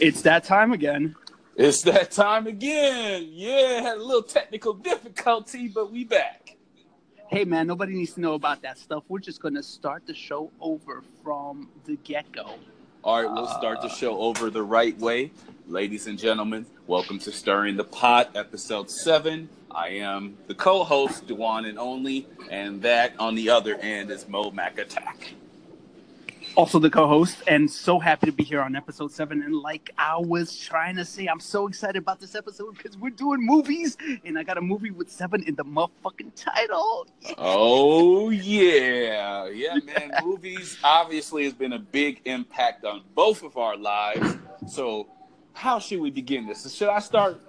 It's that time again. It's that time again. Yeah, had a little technical difficulty, but we back. Hey man, nobody needs to know about that stuff. We're just gonna start the show over from the get go. All right, we'll start the show over the right way. Ladies and gentlemen, welcome to Stirring the Pot, episode seven. I am the co-host, Dewan and Only, and that on the other end is Mo Mac Attack. Also the co-host, and so happy to be here on episode seven. And like I was trying to say, I'm so excited about this episode because we're doing movies, and I got a movie with seven in the motherfucking title. Yeah. Oh yeah, yeah, man. Movies obviously has been a big impact on both of our lives. So, how should we begin this? Should I start?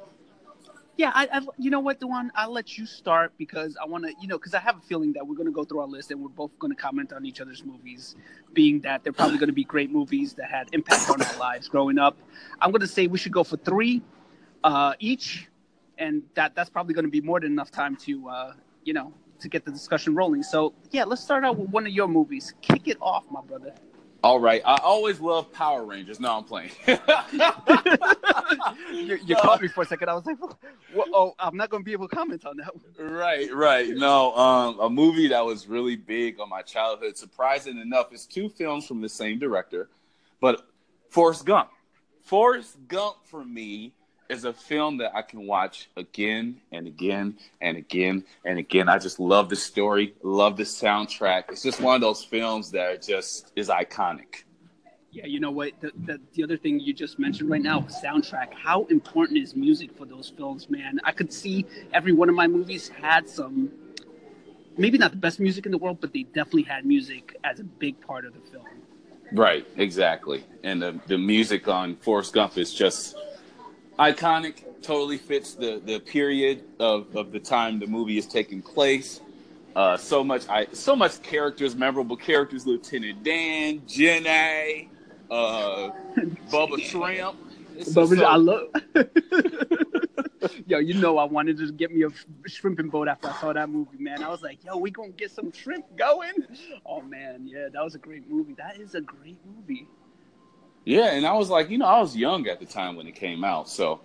Yeah, I, I, you know what, Dewan? I'll let you start because I want to, you know, because I have a feeling that we're going to go through our list and we're both going to comment on each other's movies, being that they're probably going to be great movies that had impact on our lives growing up. I'm going to say we should go for three uh, each, and that that's probably going to be more than enough time to, uh, you know, to get the discussion rolling. So yeah, let's start out with one of your movies. Kick it off, my brother. All right. I always love Power Rangers. No, I'm playing. you you caught me for a second. I was like, well, oh, I'm not going to be able to comment on that one. right, right. No, um, a movie that was really big on my childhood. Surprising enough, it's two films from the same director, but Forrest Gump. Forrest Gump for me is a film that I can watch again and again and again and again. I just love the story, love the soundtrack. It's just one of those films that just is iconic. Yeah, you know what? The, the, the other thing you just mentioned right now, soundtrack. How important is music for those films, man? I could see every one of my movies had some, maybe not the best music in the world, but they definitely had music as a big part of the film. Right, exactly. And the, the music on Forrest Gump is just iconic, totally fits the, the period of, of the time the movie is taking place. Uh, so much, I so much characters, memorable characters. Lieutenant Dan, Jenny, uh, Bubba Shrimp. Bubba, so... I love. yo, you know, I wanted to get me a shrimping boat after I saw that movie, man. I was like, yo, we gonna get some shrimp going. Oh man, yeah, that was a great movie. That is a great movie. Yeah, and I was like, you know, I was young at the time when it came out, so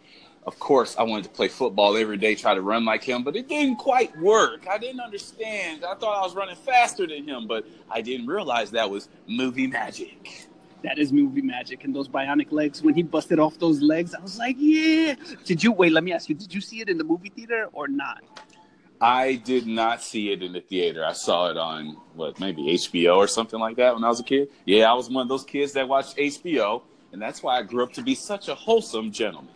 of course I wanted to play football every day, try to run like him, but it didn't quite work. I didn't understand. I thought I was running faster than him, but I didn't realize that was movie magic. That is movie magic, and those bionic legs. When he busted off those legs, I was like, "Yeah!" Did you wait? Let me ask you: Did you see it in the movie theater or not? I did not see it in the theater. I saw it on what maybe HBO or something like that when I was a kid. Yeah, I was one of those kids that watched HBO, and that's why I grew up to be such a wholesome gentleman.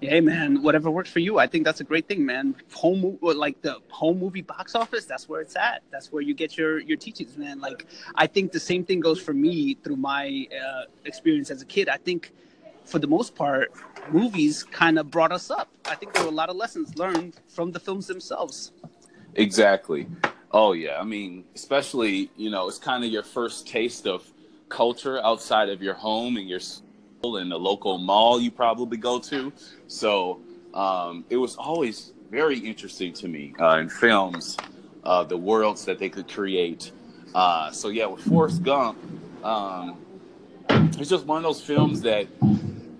Hey man, whatever works for you. I think that's a great thing, man. Home like the home movie box office, that's where it's at. That's where you get your your teachings, man. Like I think the same thing goes for me through my uh, experience as a kid. I think for the most part, movies kind of brought us up. I think there were a lot of lessons learned from the films themselves. Exactly. Oh yeah. I mean, especially you know, it's kind of your first taste of culture outside of your home and your school and the local mall you probably go to. So um, it was always very interesting to me uh, in films, uh, the worlds that they could create. Uh, so yeah, with Forrest Gump, um, it's just one of those films that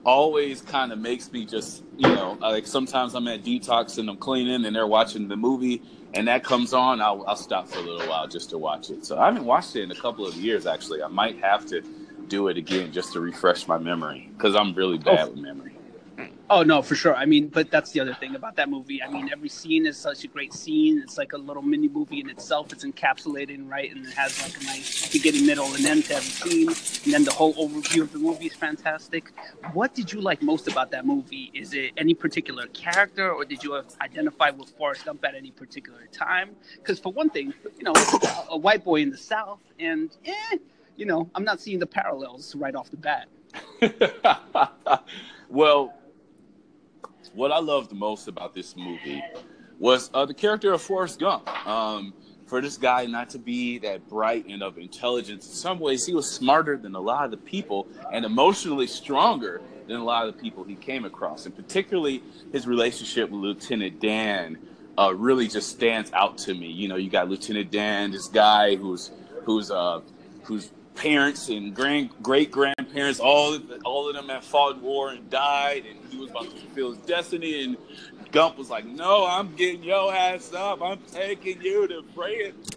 always kind of makes me just you know like sometimes I'm at detox and I'm cleaning and they're watching the movie and that comes on I'll, I'll stop for a little while just to watch it. So I haven't watched it in a couple of years actually. I might have to do it again just to refresh my memory because I'm really oh, bad oh. with memory. Oh no, for sure. I mean, but that's the other thing about that movie. I mean, every scene is such a great scene. It's like a little mini movie in itself. It's encapsulated right, and it has like a nice beginning, middle, and end to every scene. And then the whole overview of the movie is fantastic. What did you like most about that movie? Is it any particular character, or did you identify with Forrest Gump at any particular time? Because for one thing, you know, a white boy in the South, and eh, you know, I'm not seeing the parallels right off the bat. well what I loved most about this movie was uh, the character of Forrest Gump. Um, for this guy not to be that bright and of intelligence, in some ways he was smarter than a lot of the people and emotionally stronger than a lot of the people he came across. And particularly his relationship with Lieutenant Dan uh, really just stands out to me. You know, you got Lieutenant Dan, this guy who's who's uh, who's parents and grand great grandparents, all all of them had fought war and died, and he was about to fulfill his destiny. And Gump was like, "No, I'm getting your ass up. I'm taking you to France."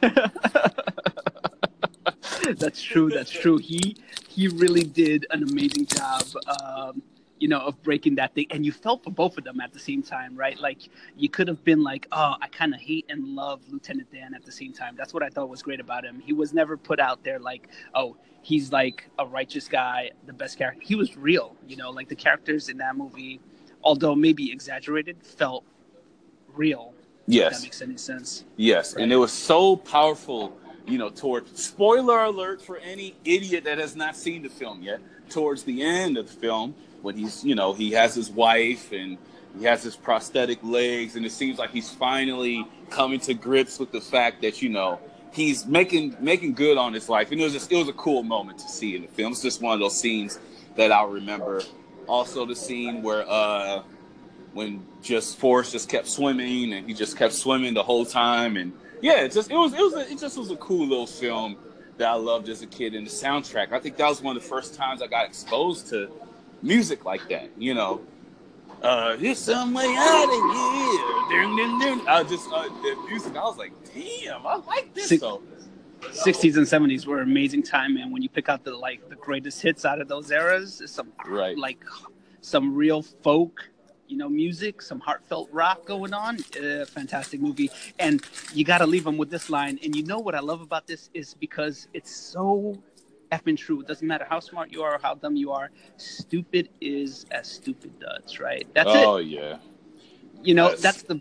that's true. That's true. He he really did an amazing job. Um, you know, of breaking that thing. And you felt for both of them at the same time, right? Like you could have been like, oh, I kind of hate and love Lieutenant Dan at the same time. That's what I thought was great about him. He was never put out there like, oh, he's like a righteous guy, the best character. He was real, you know, like the characters in that movie, although maybe exaggerated, felt real. Yes. that makes any sense. Yes. Right. And it was so powerful, you know, toward spoiler alert for any idiot that has not seen the film yet. Towards the end of the film, when he's you know he has his wife and he has his prosthetic legs and it seems like he's finally coming to grips with the fact that you know he's making making good on his life. And it was just it was a cool moment to see in the film. It's just one of those scenes that i'll remember. Also the scene where uh when just Forrest just kept swimming and he just kept swimming the whole time. And yeah it just it was it was a, it just was a cool little film that I loved as a kid. And the soundtrack I think that was one of the first times I got exposed to music like that, you know. Uh, there's some way out of here. Ding, ding, ding. I just uh, the music. I was like, damn, I like this. Six, so. 60s and 70s were amazing time, man. When you pick out the like the greatest hits out of those eras, some right. like some real folk, you know, music, some heartfelt rock going on. Uh, fantastic movie, and you got to leave them with this line. And you know what I love about this is because it's so effing true. It doesn't matter how smart you are or how dumb you are. Stupid is as stupid does, right? That's oh, it. Oh yeah. You know, that's... that's the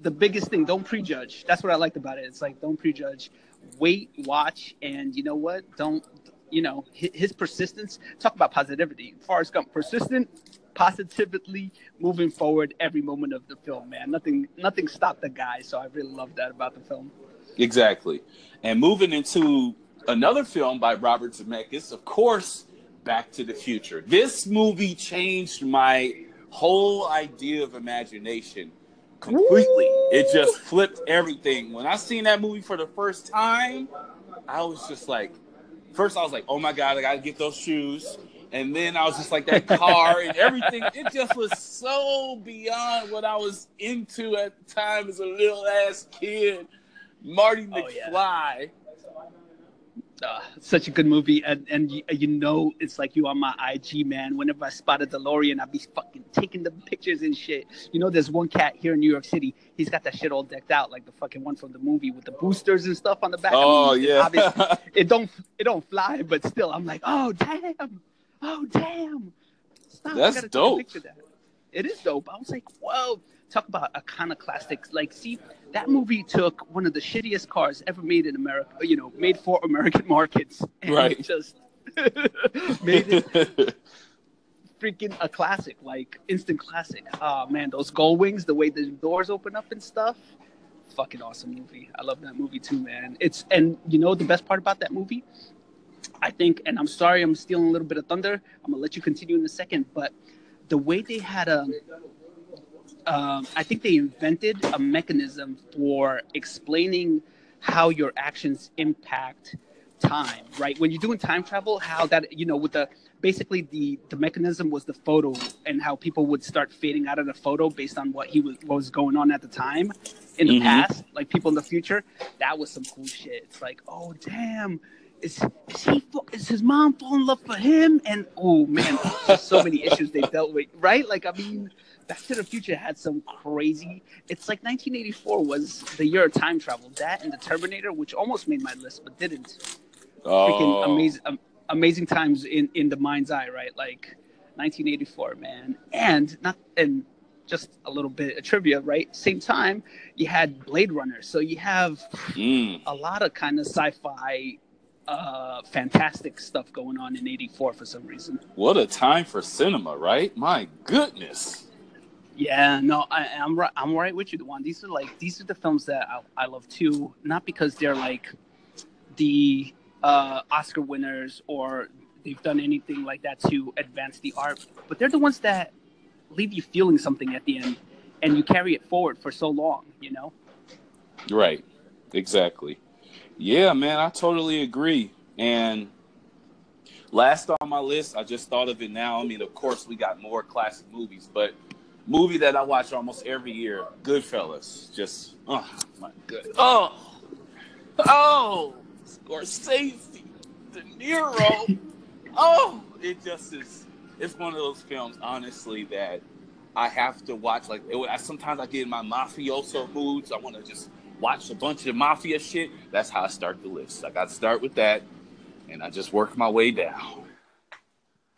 the biggest thing. Don't prejudge. That's what I liked about it. It's like don't prejudge. Wait, watch, and you know what? Don't you know his, persistence? Talk about positivity. Forrest Gump, persistent, positively moving forward every moment of the film. Man, nothing nothing stopped the guy. So I really love that about the film. Exactly, and moving into another film by Robert Zemeckis, of course, Back to the Future. This movie changed my whole idea of imagination completely. It just flipped everything. When I seen that movie for the first time, I was just like, first I was like, oh my god, I gotta get those shoes. And then I was just like that car and everything. It just was so beyond what I was into at the time as a little ass kid. Marty McFly. Oh, yeah uh, such a good movie, and and you, you, know it's like you on my IG, man. Whenever I spot a DeLorean, I be fucking taking the pictures and shit. You know, there's one cat here in New York City. He's got that shit all decked out, like the fucking one from the movie with the boosters and stuff on the back. Oh I mean, yeah, it don't it don't fly, but still, I'm like, oh damn, oh damn. Stop, That's dope. That. It is dope. I was like, whoa talk about iconoclastic. Like, see, that movie took one of the shittiest cars ever made in America. You know, made for American markets, and right? Just made it freaking a classic, like instant classic. Oh man, those gold wings, the way the doors open up and stuff. Fucking awesome movie. I love that movie too, man. It's and you know the best part about that movie, I think, and I'm sorry I'm stealing a little bit of thunder. I'm gonna let you continue in a second, but the way they had a um, I think they invented a mechanism for explaining how your actions impact time, right? When you're doing time travel, how that you know with the basically the the mechanism was the photo and how people would start fading out of the photo based on what he was what was going on at the time in the mm-hmm. past, like people in the future. That was some cool shit. It's like, oh damn. Is, is he is his mom falling in love for him and oh man so many issues they dealt with right like i mean Back to the Future had some crazy. It's like 1984 was the year of time travel. That and the Terminator, which almost made my list but didn't. Oh. Freaking amazing, um, amazing times in in the mind's eye, right? Like 1984, man, and not and just a little bit of trivia, right? Same time, you had Blade Runner, so you have mm. a lot of kind of sci-fi uh, fantastic stuff going on in 84 for some reason. What a time for cinema, right? My goodness. Yeah, no, I, am right. I'm right with you, one. These are like these are the films that I, I love too. Not because they're like the uh, Oscar winners or they've done anything like that to advance the art, but they're the ones that leave you feeling something at the end, and you carry it forward for so long. You know. Right. Exactly. Yeah, man, I totally agree. And last on my list, I just thought of it now. I mean, of course, we got more classic movies, but movie that I watch almost every year, Goodfellas. Just oh my good. Oh, oh, Scorsese, De Niro. oh, it just is. It's one of those films, honestly, that I have to watch. Like it, I, sometimes I get in my mafioso moods. I want to just watch a bunch of mafia shit. That's how I start the list. I got to start with that, and I just work my way down.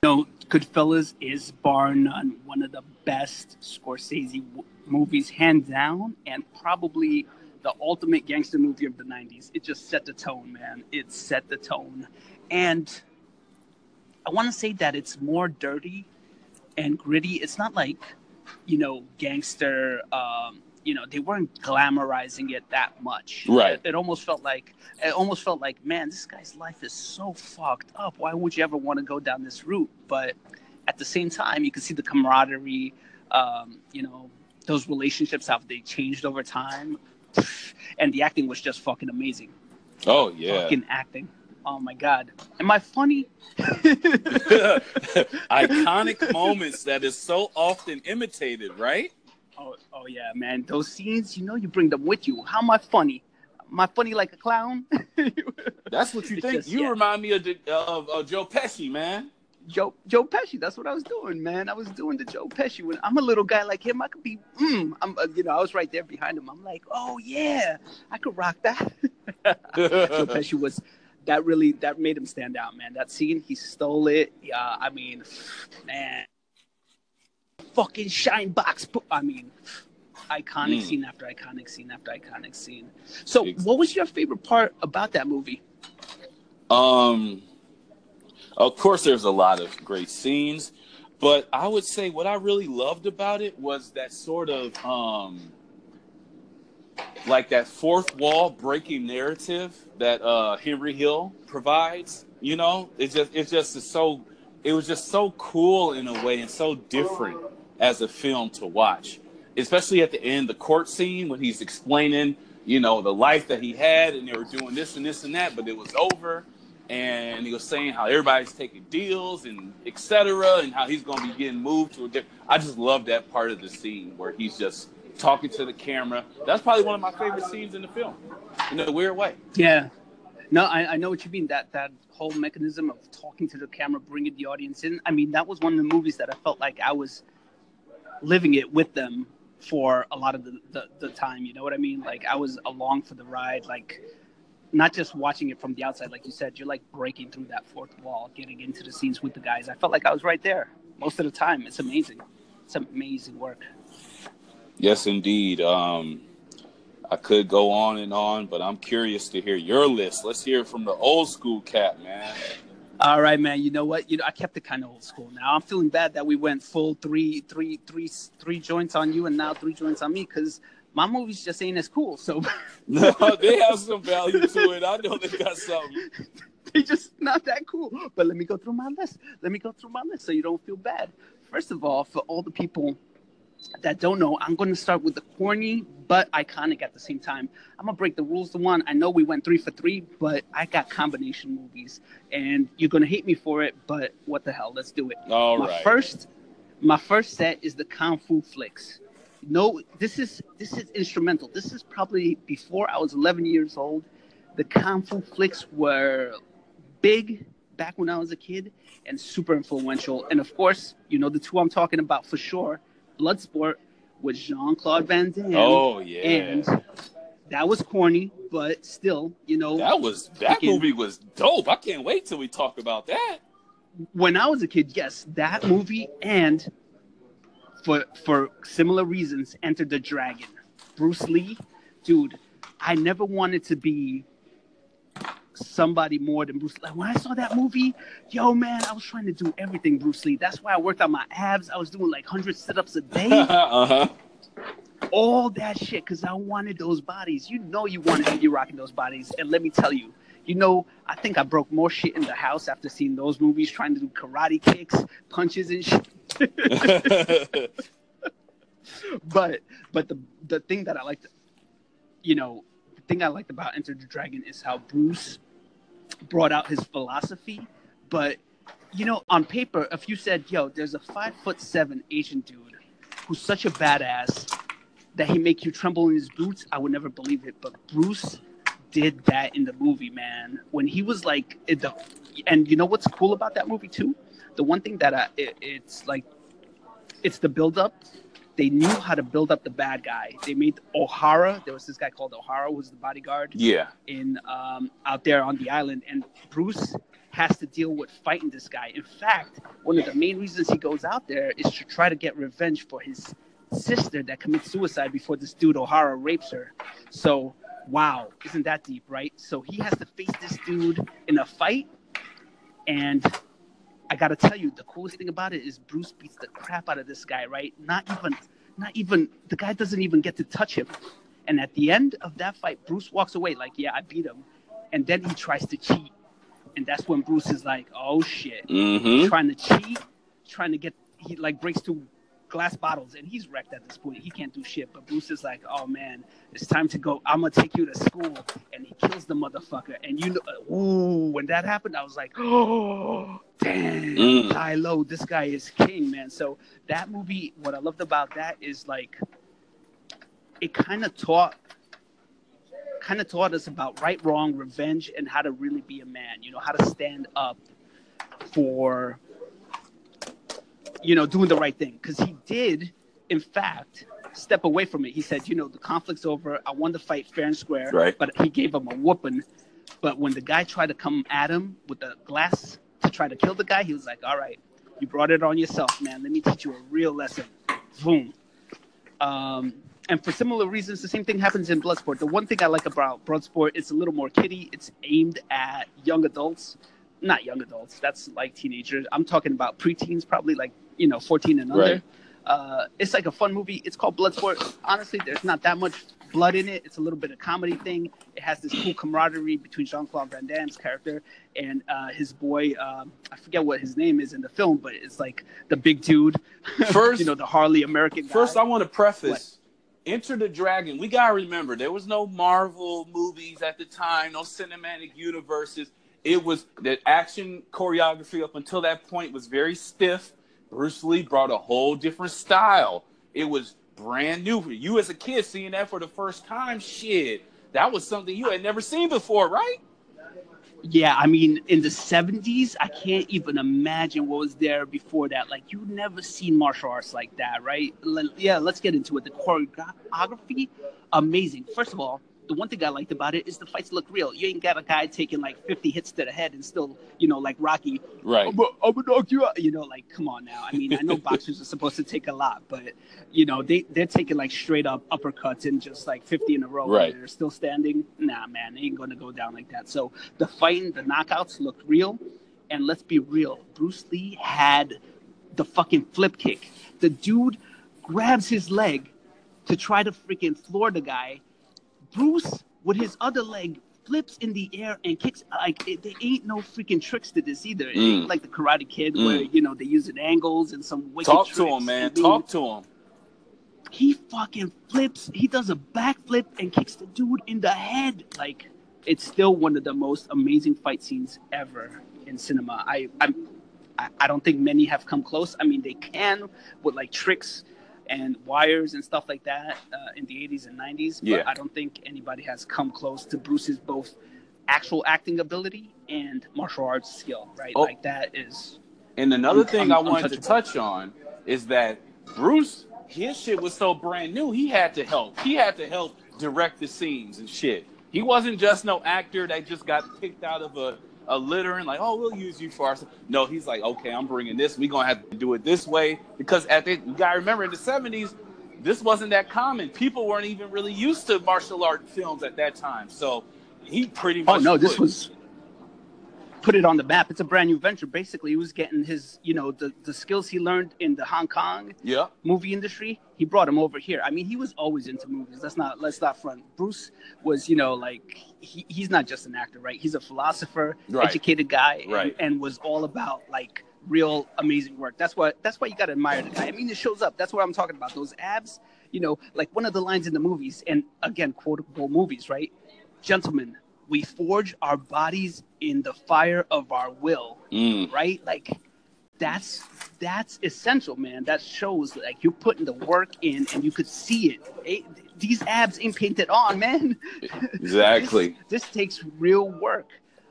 No, Goodfellas is bar none one of the best Scorsese w- movies, hands down, and probably the ultimate gangster movie of the '90s. It just set the tone, man. It set the tone, and I want to say that it's more dirty and gritty. It's not like you know gangster. Um, you know they weren't glamorizing it that much. Right. It, it almost felt like it almost felt like man, this guy's life is so fucked up. Why would you ever want to go down this route? But at the same time, you can see the camaraderie. Um, you know those relationships how they changed over time, and the acting was just fucking amazing. Oh yeah, Fucking acting. Oh my god. Am I funny? iconic moments that is so often imitated, right? Oh, oh yeah, man. Those scenes, you know, you bring them with you. How am I funny? Am I funny like a clown? That's what you It's think. just- you yeah. remind me of, of, of Joe Pesci, man. Joe Joe Pesci. That's what I was doing, man. I was doing the Joe Pesci. When I'm a little guy like him, I could be. Mm, I'm, uh, you know, I was right there behind him. I'm like, oh yeah, I could rock that. Joe Pesci was. That really that made him stand out, man. That scene, he stole it. Yeah, I mean, man, fucking shine box. I mean, iconic Mm. scene after iconic scene after iconic scene. So, what was your favorite part about that movie? Um, of course, there's a lot of great scenes, but I would say what I really loved about it was that sort of um, like that fourth wall breaking narrative that uh, Henry Hill provides. You know, it's just it's just is so it was just so cool in a way and so different as a film to watch, especially at the end, the court scene when he's explaining, you know, the life that he had and they were doing this and this and that, but it was over. And he was saying how everybody's taking deals and et cetera, and how he's going to be getting moved to a different. I just love that part of the scene where he's just talking to the camera. That's probably one of my favorite scenes in the film, in a weird way. Yeah. No, I, I know what you mean. That that whole mechanism of talking to the camera, bringing the audience in. I mean, that was one of the movies that I felt like I was living it with them for a lot of the, the, the time. You know what I mean? Like I was along for the ride. Like not just watching it from the outside, like you said. You're like breaking through that fourth wall, getting into the scenes with the guys. I felt like I was right there most of the time. It's amazing. It's amazing work. Yes, indeed. Um, I could go on and on, but I'm curious to hear your list. Let's hear from the old school cat, man. All right, man. You know what? You know, I kept it kind of old school. Now I'm feeling bad that we went full three, three, three, three joints on you, and now three joints on me because my movies just ain't as cool. So No, they have some value to it. I know they got something. they just not that cool. But let me go through my list. Let me go through my list so you don't feel bad. First of all, for all the people that don't know, I'm going to start with the corny but iconic at the same time. I'm gonna break the rules to one. I know we went three for three, but I got combination movies, and you're gonna hate me for it. But what the hell? Let's do it. All my right. first my first set is the kung fu flicks no this is this is instrumental this is probably before i was 11 years old the kung fu flicks were big back when i was a kid and super influential and of course you know the two i'm talking about for sure bloodsport with jean-claude van damme Oh yeah. and that was corny but still you know that was that Freaking- movie was dope. I can't wait till we talk about that. when I was a kid, yes, that movie and for for similar reasons, Enter the Dragon. Bruce Lee, dude, I never wanted to be somebody more than Bruce Lee. When I saw that movie, yo man, I was trying to do everything Bruce Lee. That's why I worked on my abs. I was doing like 100 sit-ups a day. uh-huh. all that shit because I wanted those bodies. You know, you wanted to be rocking those bodies. And let me tell you, you know, I think I broke more shit in the house after seeing those movies, trying to do karate kicks, punches, and shit. But but the the thing that I liked, you know, the thing I liked about Enter the Dragon is how Bruce brought out his philosophy. But you know, on paper, if you said, "Yo, there's a five foot seven Asian dude who's such a badass that he make you tremble in his boots," I would never believe it. But Bruce did that in the movie, man. When he was like, the, and you know what's cool about that movie too? The one thing that I, it, it's like, it's the build up they knew how to build up the bad guy. They made O'Hara. There was this guy called O'Hara who was the bodyguard. Yeah. In um, out there on the island, and Bruce has to deal with fighting this guy. In fact, one of the main reasons he goes out there is to try to get revenge for his sister that commits suicide before this dude O'Hara rapes her. So, wow, isn't that deep, right? So he has to face this dude in a fight, and I gotta tell you, the coolest thing about it is Bruce beats the crap out of this guy, right? Not even, not even the guy doesn't even get to touch him. And at the end of that fight, Bruce walks away like, "Yeah, I beat him," and then he tries to cheat, and that's when Bruce is like, "Oh shit!" Mm-hmm. Trying to cheat, trying to get he like breaks two glass bottles, and he's wrecked at this point. He can't do shit. But Bruce is like, "Oh man, it's time to go. I'm gonna take you to school," and he kills the motherfucker. And you know, ooh, when that happened, I was like, "Oh, damn, Mm. low. This guy is king, man." So that movie, what I loved about that is like, it kind of taught. Kind of taught us about right, wrong, revenge, and how to really be a man. You know, how to stand up for you know, doing the right thing. Because he did, in fact, step away from it. He said, you know, the conflict's over. I won the fight fair and square. Right. But he gave him a whooping. But when the guy tried to come at him with a glass to try to kill the guy, he was like, all right, you brought it on yourself, man. Let me teach you a real lesson. Boom. Um, and for similar reasons, the same thing happens in Bloodsport. The one thing I like about Bloodsport, it's a little more kiddie. It's aimed at young adults, not young adults. That's like teenagers. I'm talking about preteens, probably like you know 14 and under. Right. Uh, it's like a fun movie. It's called Bloodsport. Honestly, there's not that much blood in it. It's a little bit of comedy thing. It has this cool camaraderie between Jean Claude Van Damme's character and uh, his boy. Um, I forget what his name is in the film, but it's like the big dude. First- you know, the Harley American. Guy. First, I want to preface Enter the Dragon. We got to remember, there was no Marvel movies at the time, no cinematic universes. It was the action choreography up until that point was very stiff. Bruce Lee brought a whole different style. It was brand new for you as a kid seeing that for the first time. Shit, that was something you had never seen before, right? Yeah, I mean, in the 70s, I can't even imagine what was there before that. Like, you never seen martial arts like that, right? Yeah, let's get into it. The choreography, amazing. First of all, the one thing I liked about it is the fights look real. You ain't got a guy taking like 50 hits to the head and still, you know, like Rocky, Right. I'm gonna knock you out. You know, like, come on now. I mean, I know boxers are supposed to take a lot, but, you know, they, they're taking like straight up uppercuts and just like 50 in a row. Right. And they're still standing. Nah, man, they ain't going to go down like that. So the fighting, the knockouts looked real. And let's be real, Bruce Lee had the fucking flip kick. The dude grabs his leg to try to freaking floor the guy. Bruce, with his other leg, flips in the air and kicks. Like it, there ain't no freaking tricks to this either. It ain't Mm. like the Karate Kid Mm. where you know they using angles and some wicked Talk to him, man. being- Talk to him. he fucking flips. He does a backflip and kicks the dude in the head. Like it's still one of the most amazing fight scenes ever in cinema. I I'm, I, I don't think many have come close. I mean, they can with like tricks and wires and stuff like that uh, in the 80s and 90s. But Yeah. I don't think anybody has come close to Bruce's both actual acting ability and martial arts skill. Right, Oh. like that is And another Un- thing un- I wanted to touch on is that Bruce, his shit was so brand new. He had to help. He had to help direct the scenes and shit. He wasn't just no actor that just got picked out of a, a litter and like, oh, we'll use you for our. No, he's like, okay, I'm bringing this. We gonna have to do it this way because at the you gotta remember in the '70s, this wasn't that common. People weren't even really used to martial art films at that time. So he pretty much. Oh much. no, this was put it on the map. It's a brand new venture. Basically, he was getting his, you know, the, the skills he learned in the Hong Kong Yeah. movie industry. He brought him over here. I mean, he was always into movies. Let's not let's not front. Bruce was, you know, like he, he's not just an actor, right? He's a philosopher, Right. educated guy, and, Right. and was all about like real amazing work. That's what that's why you gotta admire the guy. I mean, it shows up. That's what I'm talking about. Those abs, you know, like one of the lines in the movies, and again, quotable movies, right? Gentlemen, we forge our bodies in the fire of our will, Mm. right? Like that's that's essential, man. That shows like you're putting the work in and you could see it. Eh, these abs ain't painted on, man. Exactly. this, this takes real work.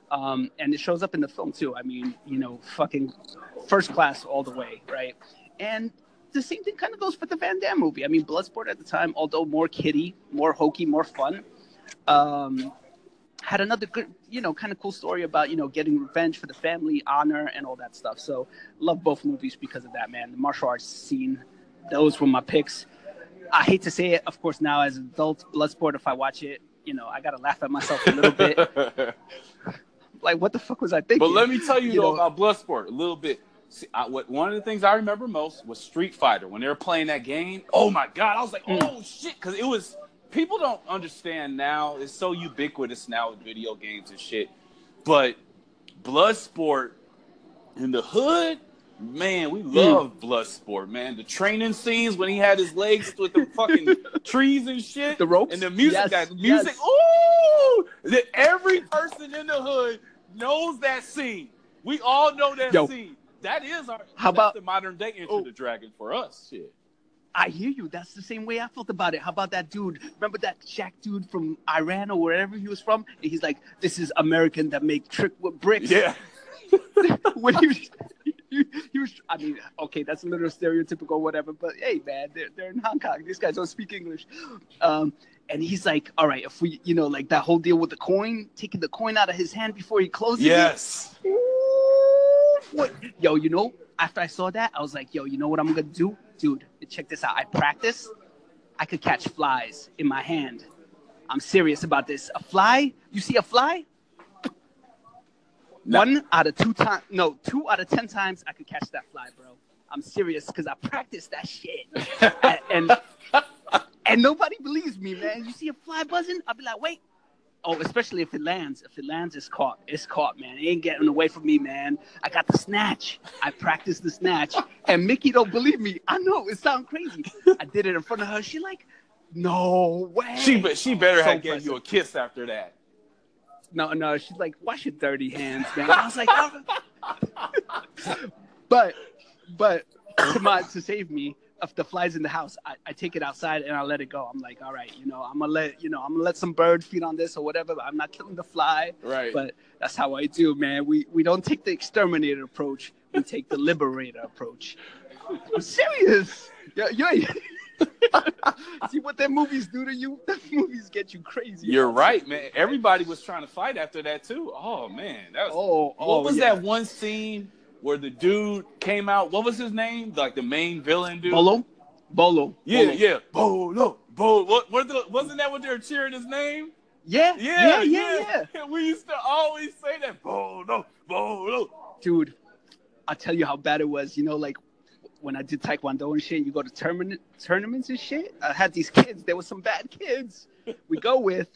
Um, and it shows up in the film too. I mean, you know, fucking first class all the way, right? And the same thing kind of goes for the Van Damme movie. I mean, Bloodsport at the time, although more kiddie, more hokey, more fun, um, had another good, you know, kind of cool story about you know getting revenge for the family, honor, and all that stuff. So love both movies because of that, man. The martial arts scene, those were my picks. I hate to say it, of course, now as an adult, Bloodsport, if I watch it, you know, I gotta laugh at myself a little bit. Like, what the fuck was I thinking? But let me tell you, You though know- about Bloodsport a little bit. See, I, what, one of the things I remember most was Street Fighter when they were playing that game. Oh my god, I was like, Mm. oh shit, because it was. People don't understand now. It's so ubiquitous now with video games and shit. But Bloodsport in the hood, man, Hmm. we love Bloodsport, man. The training scenes when he had his legs with the fucking trees and shit, The ropes? and the music. Yes, that music, yes. ooh! That every person in the hood knows that scene. We all know that Yo. scene. That is our. How about- the modern day Enter Oh. the Dragon for us? Shit. I hear you. That's the same way I felt about it. How about that dude? Remember that Jack dude from Iran or wherever he was from? And he's like, "This is American that make trick with bricks." Yeah. when he was, he, he was. I mean, okay, that's a little stereotypical, whatever. But hey, man, they're, they're in Hong Kong. These guys don't speak English. Um, and he's like, "All right, if we, you know, like that whole deal with the coin, taking the coin out of his hand before he closes it." Yes. What? Yo, you know, after I saw that, I was like, yo, you know what I'm gonna do? Dude, check this out. I practice. I could catch flies in my hand. I'm serious about this. A fly? You see a fly? No. One out of two times, no, two out of ten times I could catch that fly, bro. I'm serious because I practiced that shit. and, and and nobody believes me, man. You see a fly buzzing? I'll be like, wait. Oh, especially if it lands. If it lands, it's caught. It's caught, man. It ain't getting away from me, man. I got the snatch. I practiced the snatch. And Mickey don't believe me. I know it sounds crazy. I did it in front of her. She like, no way. She be- she better So have given you a kiss after that. No, no. She's like, wash your dirty hands, man. I was like, oh. but, but to my to save me, if the flies in the house, I, I take it outside and I let it go. I'm like, all right, you know, I'm gonna let you know, I'm gonna let some bird feed on this or whatever. But I'm not killing the fly. Right. But that's how I do, man. We we don't take the exterminator approach. We take the liberator approach. I'm serious. Yeah, yeah. See what their movies do to you? Their movies get you crazy. You're right, man. Everybody was trying to fight after that too. Oh man, that was. Oh, oh what oh, was yeah. that one scene where the dude came out? What was his name? Like the main villain dude. Bolo? Bolo. Yeah, Bolo. yeah. Bolo, Bolo. What? What? The, wasn't that what they were cheering his name? Yeah, Yeah, yeah, yeah, yeah. We used to always say that. Bolo, Bolo. Dude, I'll tell you how bad it was. You know, like when I did Taekwondo and shit, you go to tournament tournaments and shit. I had these kids. There were some bad kids. We go with,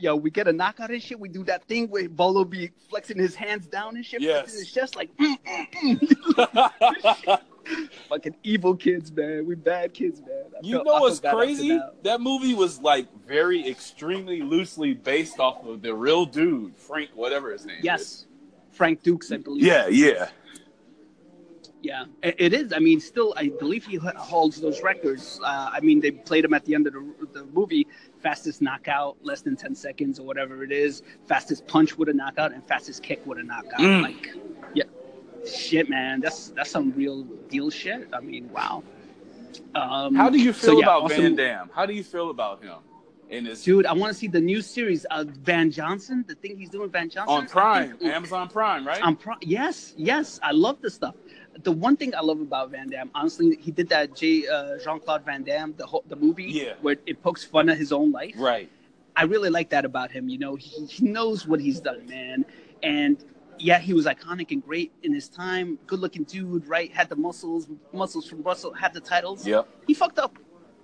yo, we get a knockout and shit. We do that thing where Bolo be flexing his hands down and shit. Yes. flexing his chest like, mm, mm, mm. fucking evil kids, man. We bad kids, man. I You know what's felt bad after crazy? that. That movie was like very extremely loosely based off of the real dude, Frank, whatever his name is. Yes. Frank Dux, I believe. Yeah, yeah. Yeah, it it is. I mean, still, I believe he holds those records. Uh, I mean, they played him at the end of the, the movie. Fastest knockout, less than 10 seconds or whatever it is. Fastest punch with a knockout and fastest kick with a knockout. Mm. Like, yeah. Shit, man. That's that's some real deal shit. I mean, wow. Um, How do you so, feel yeah, about awesome- Van Damme? How do you feel about him in his Dude, I want to see the new series. of Van Johnson, the thing he's doing, Van Johnson. on Prime, Amazon Prime, right? On Pri- yes, yes, I love this stuff. The one thing I love about Van Damme, honestly, he did that J uh, Jean Claude Van Damme, the whole, the movie, Yeah. where it pokes fun at his own life. right. I really like that about him. You know, he, he knows what he's done, man. And yeah, he was iconic and great in his time. Good looking dude, right? Had the muscles, muscles from Brussels, had the titles. Yep. He fucked up,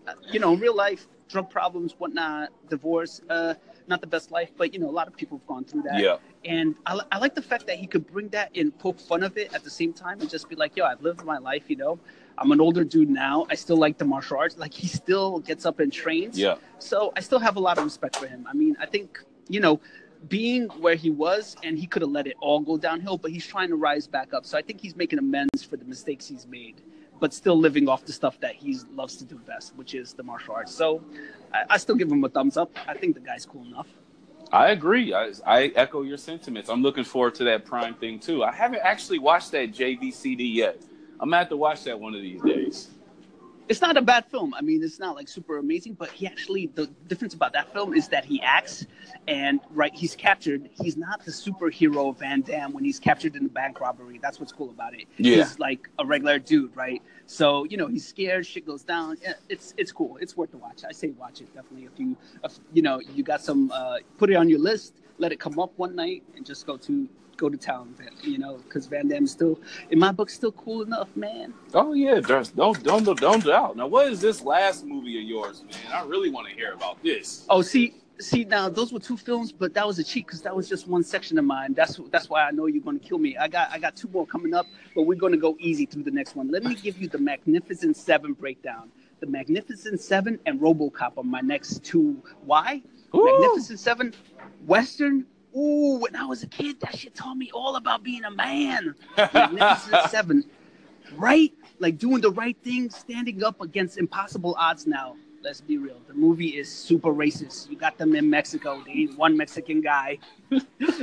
uh, you know, real life, drug problems, whatnot, divorce. Uh, not the best life, but you know, a lot of people have gone through that. Yeah. And I, I like the fact that he could bring that and poke fun of it at the same time and just be like, yo, I've lived my life, you know. I'm an older dude now. I still like the martial arts. Like he still gets up and trains. Yeah. So I still have a lot of respect for him. I mean, I think, you know, being where he was, and he could have let it all go downhill, but he's trying to rise back up. So I think he's making amends for the mistakes he's made, but still living off the stuff that he loves to do best, which is the martial arts. So I, I still give him a thumbs up. I think the guy's cool enough. I agree. I, I echo your sentiments. I'm looking forward to that Prime thing too. I haven't actually watched that JVCD yet. I'm gonna have to watch that one of these days it's not a bad film. I mean, it's not like super amazing, but he actually the difference about that film is that he acts and right he's captured. He's not the superhero Van Damme when he's captured in the bank robbery. That's what's cool about it. Yeah. He's like a regular dude, right? So you know he's scared. Shit goes down. Yeah, it's it's cool. It's worth the watch. I say watch it definitely. If you if, you know you got some, uh, put it on your list. Let it come up one night and just go to go to town, you know, because Van Damme's still, in my book, still cool enough, man. Oh yeah, there's don't don't don't doubt. Now, what is this last movie of yours, man? I really want to hear about this. Oh, see, see, now those were two films, but that was a cheat because that was just one section of mine. That's that's why I know you're going to kill me. I got I got two more coming up, but we're going to go easy through the next one. Let me give you the Magnificent Seven breakdown. The Magnificent Seven and RoboCop are my next two. Why? Ooh. Magnificent Seven, Western Ooh, when I was a kid, that shit taught me all about being a man. Magnificent Seven, right? Like doing the right thing, standing up against impossible odds. Now, let's be real. The movie is super racist. You got them in Mexico. They ain't one Mexican guy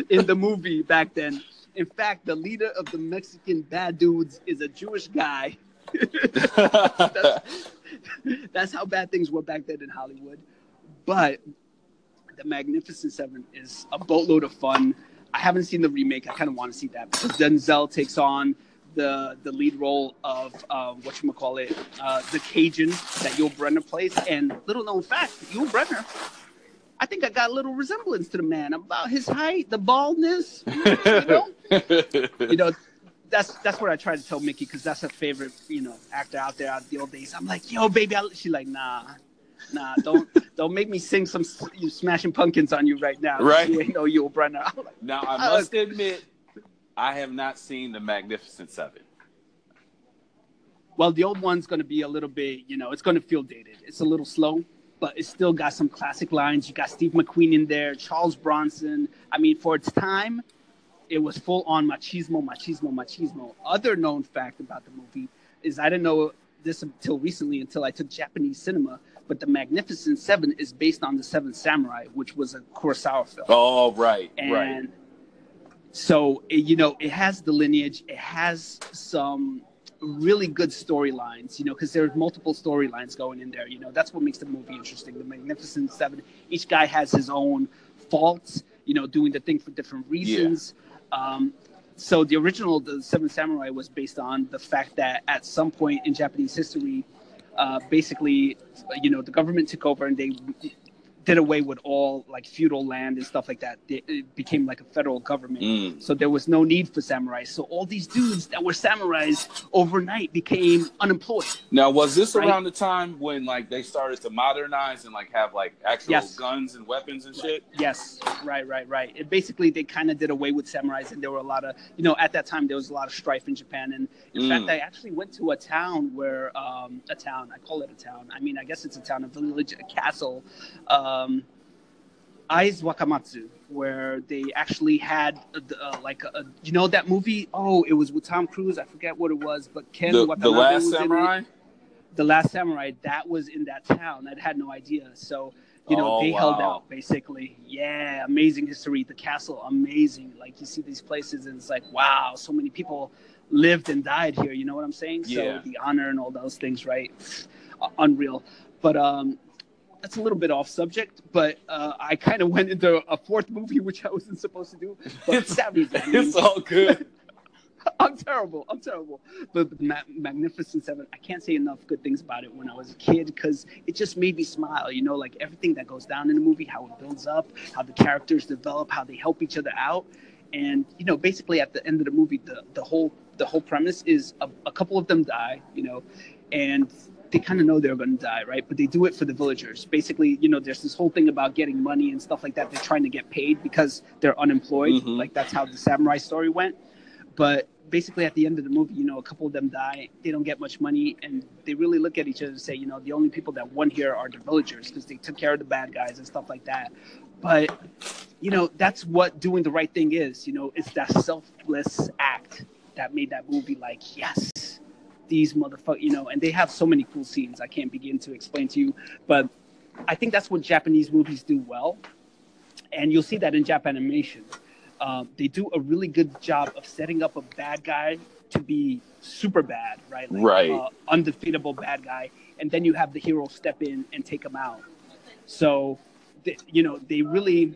in the movie back then. In fact, the leader of the Mexican bad dudes is a Jewish guy. that's, that's how bad things were back then in Hollywood. But the Magnificent Seven is a boatload of fun. I haven't seen the remake. I kind of want to see that because Denzel takes on the the lead role of uh, what you call it, uh, the Cajun that Yul Brynner plays. And little known fact, Yul Brynner, I think I got a little resemblance to the man about his height, the baldness. You know, you know that's that's what I try to tell Mickey because that's her favorite, you know, actor out there out the old days. I'm like, yo, baby, I, she's like, nah, nah, don't don't make me sing some you smashing pumpkins on you right now. Right? You ain't no Yul Brynner. Like, now I must admit, I have not seen the Magnificent Seven. Well, the old one's going to be a little bit, you know, it's going to feel dated. It's a little slow, but it's still got some classic lines. You got Steve McQueen in there, Charles Bronson. I mean, for its time, it was full on machismo, machismo, machismo. Other known fact about the movie is I didn't know this until recently, until I took Japanese cinema but the Magnificent Seven is based on the Seven Samurai, which was a Kurosawa film. Oh, right, and right. So it, you know, it has the lineage. It has some really good storylines. You know, because there's multiple storylines going in there. You know, that's what makes the movie interesting. The Magnificent Seven. Each guy has his own faults. You know, doing the thing for different reasons. Yeah. Um, so the original, the Seven Samurai, was based on the fact that at some point in Japanese history, uh, basically, you know, the government took over and they did away with all like feudal land and stuff like that. It became like a federal government. Mm. So there was no need for samurais. So all these dudes that were samurais overnight became unemployed. Now, was this right? around the time when like they started to modernize and like have like actual yes. guns and weapons and shit? Yes, right, right, right. It basically they kind of did away with samurais, and there were a lot of you know at that time there was a lot of strife in Japan. And in mm. fact, I actually went to a town where um, a town I call it a town. I mean, I guess it's a town, a village, a castle. Uh, um, Aizu Wakamatsu, where they actually had uh, like a, you know that movie. Oh, it was with Tom Cruise. I forget what it was, but Ken the, Watanabe the Last Samurai. The Last Samurai. That was in that town. I had no idea. So you know, oh, they wow. held out basically. Yeah, amazing history. The castle, amazing. Like you see these places, and it's like, wow, so many people lived and died here. You know what I'm saying? Yeah. So the honor and all those things, right? Uh, unreal. But um, that's a little bit off subject, but uh, I kind of went into a fourth movie which I wasn't supposed to do. But it's, it's all good. I'm terrible. I'm terrible. But, Ma- Magnificent Seven, I can't say enough good things about it when I was a kid because it just made me smile. You know, like everything that goes down in the movie, how it builds up, how the characters develop, how they help each other out, and you know, basically at the end of the movie, the the whole the whole premise is a, a couple of them die. You know, and they kind of know they're going to die, right? But they do it for the villagers. Basically, you know, there's this whole thing about getting money and stuff like that. They're trying to get paid because they're unemployed. Mm-hmm. Like that's how the samurai story went. But basically, at the end of the movie, you know, a couple of them die. They don't get much money, and they really look at each other and say, you know, the only people that won here are the villagers because they took care of the bad guys and stuff like that. But you know, that's what doing the right thing is. You know, it's that selfless act that made that movie like, yes, these motherfuckers, you know, and they have so many cool scenes I can't begin to explain to you. But I think that's what Japanese movies do well. And you'll see that in Japanimation. Um, they do a really good job of setting up a bad guy to be super bad, right? Like, Right. Uh, undefeatable bad guy. And then you have the hero step in and take him out. So, they, you know, they really,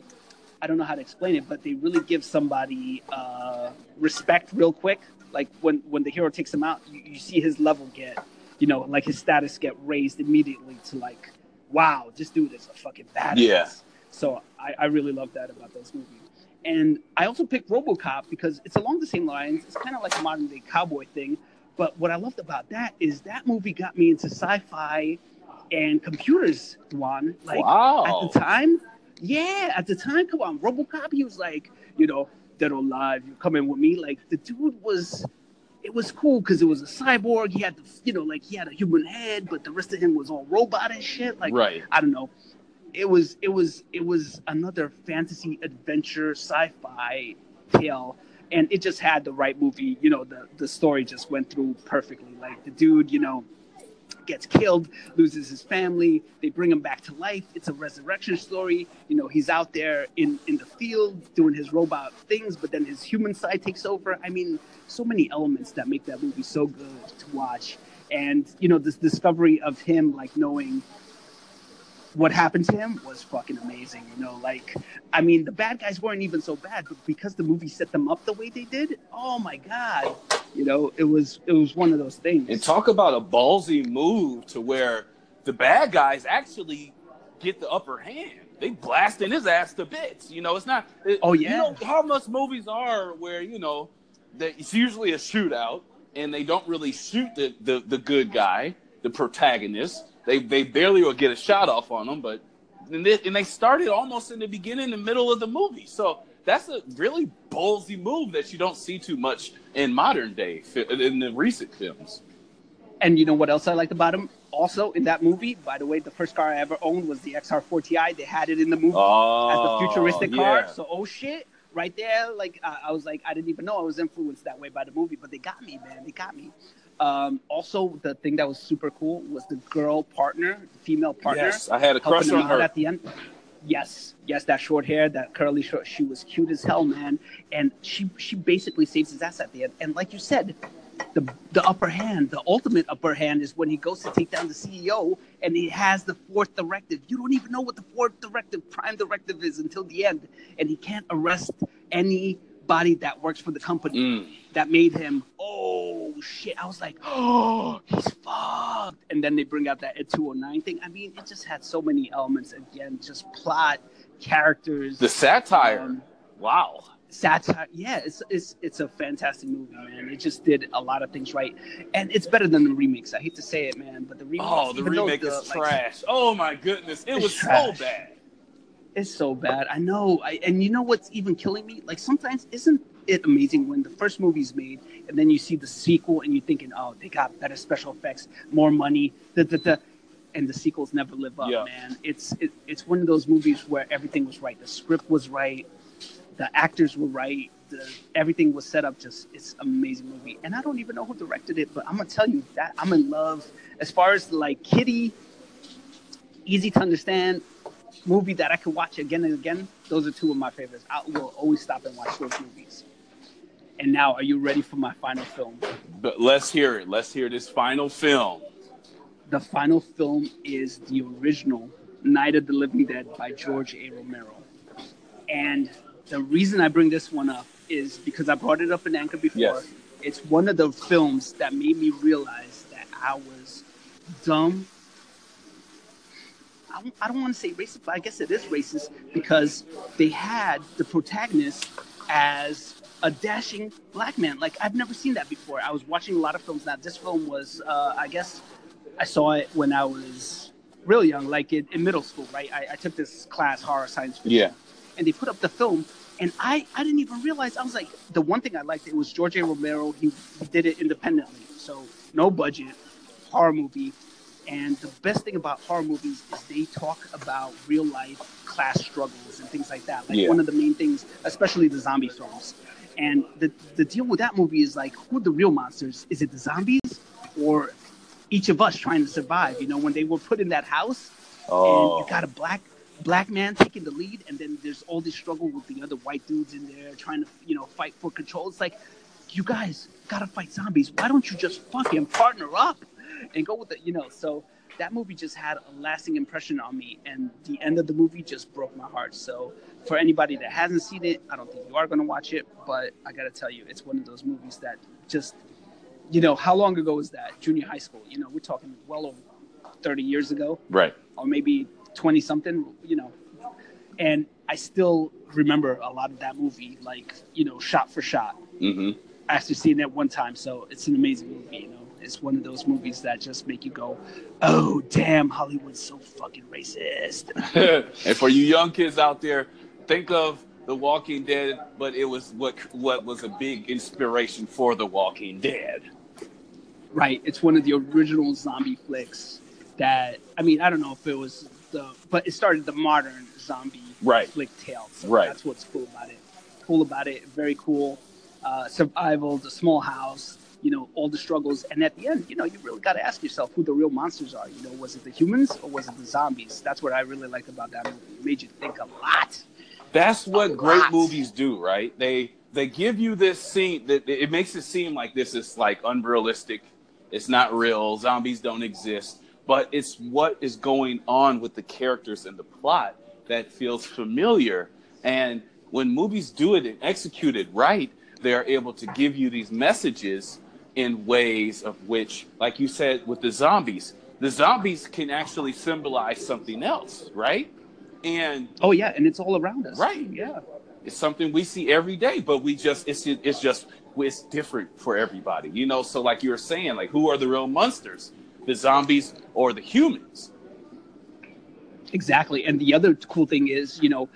I don't know how to explain it, but they really give somebody uh, respect real quick. Like when, when the hero takes him out, you, you see his level get, you know, like his status get raised immediately to like, wow, this dude is a fucking badass. Yeah. So I, I really love that about those movies. And I also picked RoboCop because it's along the same lines. It's kind of like a modern day cowboy thing. But what I loved about that is that movie got me into sci-fi and computers, Juan. Like Wow. at the time, yeah, at the time, come on, RoboCop. He was like, you know, dead or alive, you come in with me. Like the dude was, it was cool because it was a cyborg. He had the, you know, like he had a human head, but the rest of him was all robot and shit. Like right. I don't know. It was it was it was another fantasy adventure sci-fi tale, and it just had the right movie. You know, the the story just went through perfectly. Like the dude, you know, gets killed, loses his family. They bring him back to life. It's a resurrection story. You know, he's out there in in the field doing his robot things, but then his human side takes over. I mean, so many elements that make that movie so good to watch. And you know, this discovery of him like knowing what happened to him was fucking amazing. You know, like I mean, the bad guys weren't even so bad, but because the movie set them up the way they did, oh my god, you know, it was it was one of those things. And talk about a ballsy move to where the bad guys actually get the upper hand. They blasting his ass to bits. You know, it's not. It, Oh, yeah. You know how much movies are where you know that it's usually a shootout and they don't really shoot the the, the good guy, the protagonist. They they barely will get a shot off on them, but and they, and they started almost in the beginning and middle of the movie. So that's a really ballsy move that you don't see too much in modern day in the recent films. And you know what else I liked about him? Also in that movie, by the way, the first car I ever owned was the XR4 Ti. They had it in the movie Oh, as the oh, futuristic car. yeah. So oh shit, right there, like I, I was like, I didn't even know I was influenced that way by the movie, but they got me, man. They got me. Um, also, the thing that was super cool was the girl partner, female partner. Yes, I had a crush on her. at the end. Yes, yes, that short hair, that curly short, she was cute as hell, man. And she she basically saves his ass at the end. And like you said, the the upper hand, the ultimate upper hand is when he goes to take down the CEO and he has the fourth directive. You don't even know what the fourth directive, prime directive is until the end, and he can't arrest anybody that works for the company Mm. that made him, oh shit. I was like, oh, he's fucked. And then they bring out that Ed 209 thing. I mean, it just had so many elements. Again, just plot, characters, The satire. Um, wow. satire. Yeah, it's, it's, it's a fantastic movie, man. It just did a lot of things right. And it's better than the remakes. I hate to say it, man, but the remakes. Oh, the remake the, is like, trash. Oh my goodness, it was so bad. It's so bad. I know. I, and you know what's even killing me? Like sometimes isn't it amazing when the first movie's made and then you see the sequel and you're thinking, oh, they got better special effects, more money, da, da, da. and the sequels never live up, Yeah. man. It's it, it's one of those movies where everything was right. The script was right, the actors were right, the, everything was set up. Just it's an amazing movie. And I don't even know who directed it, but I'm gonna tell you that I'm in love. As far as like Kitty, easy to understand movie that I could watch again and again. Those are two of my favorites. I will always stop and watch those movies. And now, are you ready for my final film? But let's hear it. Let's hear this final film. The final film is the original Night of the Living Dead by George A. Romero. And the reason I bring this one up is because I brought it up in Anchor before. Yes. It's one of the films that made me realize that I was dumb. I don't- I don't want to say racist, but I guess it is racist because they had the protagonist as a dashing black man. Like I've never seen that before. I was watching a lot of films now. This film was, uh, I guess, I saw it when I was real young, like in, in middle school, right? I, I took this class, horror science fiction Yeah. and they put up the film and I, I didn't even realize I was like the one thing I liked it was George A. Romero he, he did it independently so no budget horror movie And the best thing about horror movies is they talk about real life class struggles and things like that. Like Yeah. one of the main things, especially the zombie films. And the, the deal with that movie is like, who are the real monsters? Is it the zombies or each of us trying to survive? You know, when they were put in that house and Oh, you got a black black man taking the lead, and then there's all this struggle with the other white dudes in there trying to, you know, fight for control. It's like, you guys gotta fight zombies. Why don't you just fucking partner up and go with it? You know, so that movie just had a lasting impression on me, and the end of the movie just broke my heart. So for anybody that hasn't seen it, I don't think you are gonna watch it, but I gotta tell you, it's one of those movies that just, you know, how long ago was that? Junior high school. You know, we're talking well over 30 years ago right. or maybe 20 something, you know. And I still remember a lot of that movie, like, you know, shot for shot hmm after seeing that one time. So it's an amazing movie, you know. It's one of those movies that just make you go, oh, damn, Hollywood's so fucking racist. and for you young kids out there, think of The Walking Dead, but it was what what was a big inspiration for The Walking Dead. right. It's one of the original zombie flicks that, I mean, I don't know if it was the, but it started the modern zombie Right. flick tale. So Right. that's what's cool about it. Cool about it, very cool. Uh, survival, the small house, you know, all the struggles. And at the end, you know, you really got to ask yourself who the real monsters are. You know, was it the humans or was it the zombies? That's what I really liked about that movie. It made you think a lot. That's what A great lot. movies do, right? They they give you this scene that it makes it seem like this is like unrealistic. It's not real. Zombies don't exist, but it's what is going on with the characters and the plot that feels familiar. And when movies do it and execute it right, they're able to give you these messages in ways of which, like you said with the zombies, the zombies can actually symbolize something else, right? And Oh, yeah. And it's all around us. Right. Yeah. it's something we see every day, but we just it's it's just it's different for everybody, you know. So like you were saying, like who are the real monsters, the zombies or the humans? Exactly. And the other cool thing is, you know,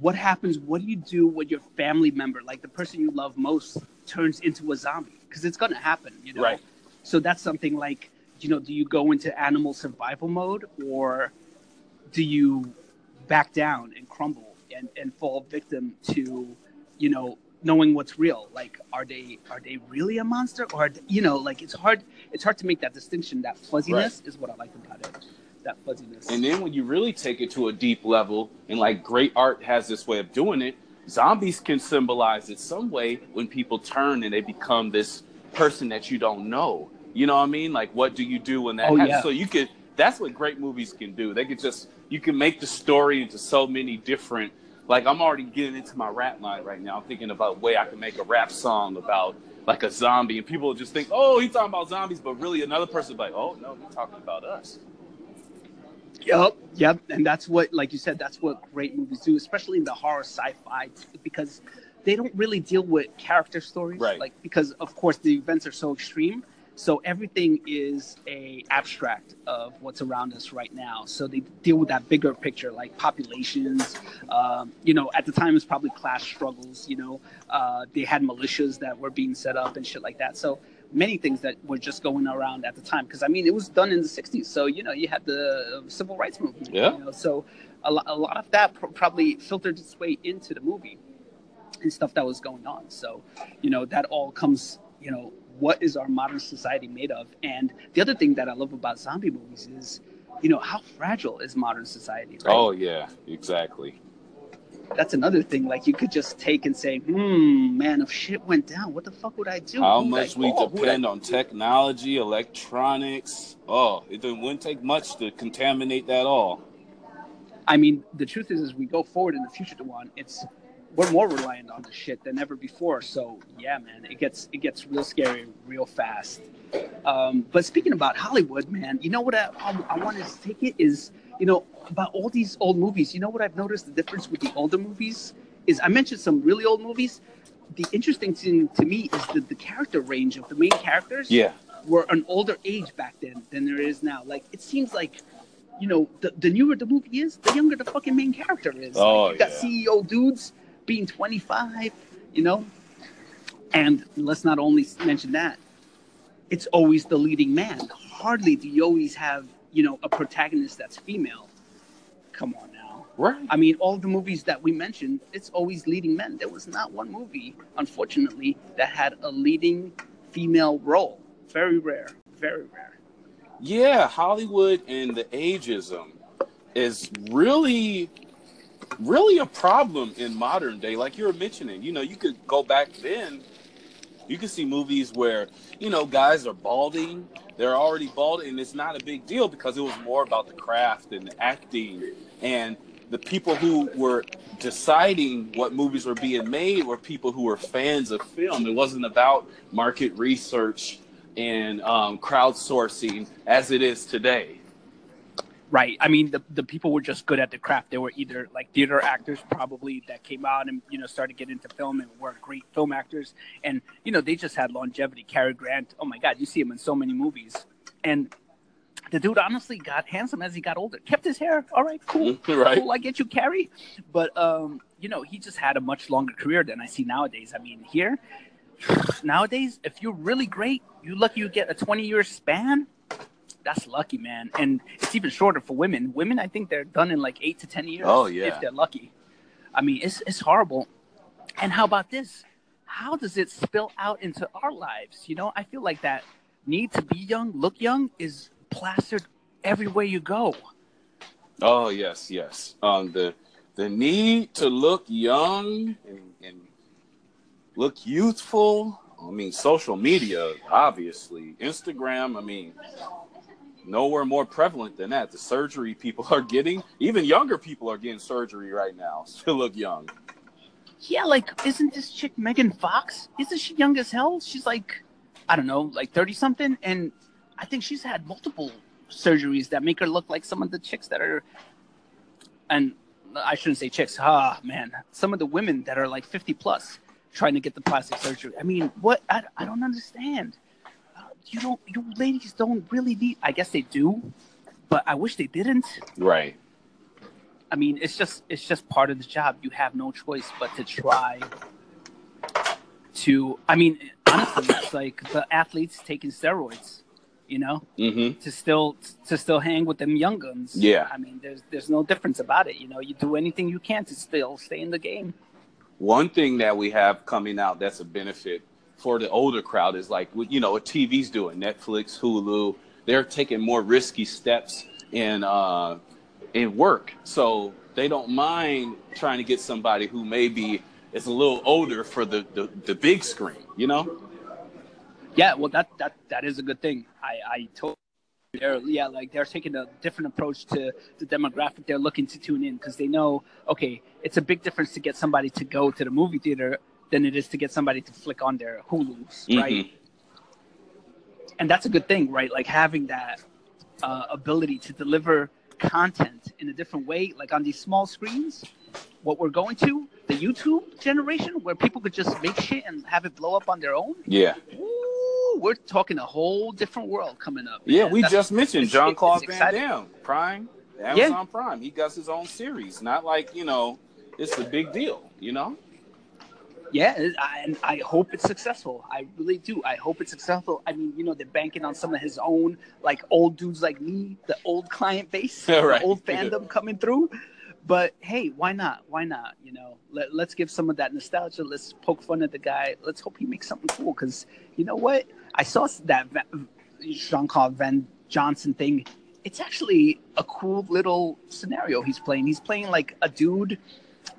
what happens? What do you do when your family member, like the person you love most, turns into a zombie? Because it's going to happen, you know? Right. So that's something like, you know, do you go into animal survival mode or do you back down and crumble and, and fall victim to, you know, knowing what's real? Like, are they are they really a monster or, you know, like it's hard it's hard to make that distinction. That fuzziness is what I like about it. That fuzziness. And then when you really take it to a deep level, and like great art has this way of doing it, zombies can symbolize it some way when people turn and they become this person that you don't know. You know what I mean? Like, what do you do when that Oh, happens? yeah. So you could. That's what great movies can do. They could just you can make the story into so many different. Like I'm already getting into my rap line right now. I'm thinking about a way I can make a rap song about like a zombie, and people just think, "Oh, he's talking about zombies," but really another person like, "Oh no, he's talking about us." Yep, yep, and that's what, like you said, that's what great movies do, especially in the horror sci-fi, because they don't really deal with character stories, Right. Like because of course the events are so extreme, so everything is a abstract of what's around us right now. So they deal with that bigger picture, like populations. Um, you know, at the time it's probably class struggles. You know, uh, they had militias that were being set up and shit like that. So many things that were just going around at the time. Because I mean, it was done in the '60s, so you know, you had the uh, civil rights movement. Yeah. You know, so a, lo- a lot of that pr- probably filtered its way into the movie and stuff that was going on. So, you know, that all comes, you know, what is our modern society made of? And the other thing that I love about zombie movies is, you know, how fragile is modern society, right? Oh yeah, exactly. That's another thing. Like you could just take and say, hmm, man, if shit went down, what the fuck would I do? How Who I much we call? Depend on technology, electronics. Oh, it wouldn't take much to contaminate that all. I mean, the truth is, as we go forward in the future, Dewan, it's we're more reliant on this shit than ever before. So yeah, man, it gets it gets real scary real fast. Um, but speaking about Hollywood, man, you know what I, I, I wanted to take it is, you know, about all these old movies. You know what I've noticed the difference with the older movies is I mentioned some really old movies. The interesting thing to me is that the character range of the main characters Yeah, were an older age back then than there is now. Like it seems like, you know, the, the newer the movie is, the younger the fucking main character is. Oh, like, you got yeah. CEO dudes being 25, you know? And let's not only mention that, it's always the leading man. Hardly do you always have, you know, a protagonist that's female. Come on now. Right. I mean, all the movies that we mentioned, it's always leading men. There was not one movie, unfortunately, that had a leading female role. Very rare. Very rare. Yeah, Hollywood and the ageism is really really a problem in modern day like you were mentioning you know you could go back then you can see movies where you know guys are balding. They're already bald and it's not a big deal because it was more about the craft and the acting and the people who were deciding what movies were being made were people who were fans of film. It wasn't about market research and um, crowdsourcing as it is today Right. I mean, the, the people were just good at the craft. They were either like theater actors, probably that came out and you know started getting into film and were great film actors, and you know they just had longevity. Cary Grant, oh my God, you see him in so many movies, and the dude honestly got handsome as he got older. Kept his hair. All right, cool, right cool. I get you, Cary, but um, you know he just had a much longer career than I see nowadays. I mean, here nowadays, if you're really great, you lucky you get a 20 year span that's lucky, man. And it's even shorter for women. Women, I think they're done in like eight to ten years. Oh yeah, if they're lucky. I mean, it's it's horrible. And how about this? How does it spill out into our lives? You know, I feel like that need to be young, look young, is plastered everywhere you go. Oh yes, yes. Um, the the need to look young and, and look youthful. I mean, social media, obviously, Instagram. I mean, nowhere more prevalent than that. The surgery people are getting, even younger people are getting surgery right now to look young. Yeah, like isn't this chick Megan Fox? Isn't she young as hell? She's like, I don't know, like thirty something, and I think she's had multiple surgeries that make her look like some of the chicks that are, and I shouldn't say chicks. Ah, man, some of the women that are like fifty plus trying to get the plastic surgery. I mean, what? I, I don't understand you don't you ladies don't really need I guess they do, but I wish they didn't. Right. I mean, it's just it's just part of the job. You have no choice but to try to I mean, honestly, it's like the athletes taking steroids, you know? Mm-hmm. To still to still hang with them young guns. Yeah. I mean, there's there's no difference about it, you know. You do anything you can to still stay in the game. One thing that we have coming out that's a benefit for the older crowd is like you know what TV's doing, Netflix, Hulu. They're taking more risky steps in uh, in work, so they don't mind trying to get somebody who maybe is a little older for the, the, the big screen. You know? Yeah, well, that that that is a good thing. I I told they're yeah like they're taking a different approach to the demographic they're looking to tune in because they know okay it's a big difference to get somebody to go to the movie theater than it is to get somebody to flick on their Hulu's, mm-hmm. right? And that's a good thing, right? Like having that uh, ability to deliver content in a different way, like on these small screens. What we're going to the YouTube generation, where people could just make shit and have it blow up on their own. Yeah. Ooh, we're talking a whole different world coming up. Man. Yeah, we That's, just mentioned Jean Claude Van Damme, Prime, Amazon yeah. Prime. He does his own series. Not like you know, it's a big deal. You know yeah, and I hope it's successful. I really do. I hope it's successful. I mean, you know, they're banking on some of his own, like old dudes like me, the old client base, right. the old fandom coming through. But hey, why not? Why not? You know, let, let's give some of that nostalgia. Let's poke fun at the guy. Let's hope he makes something cool. Because you know what? I saw that Jean Claude Van Johnson thing. It's actually a cool little scenario he's playing. He's playing like a dude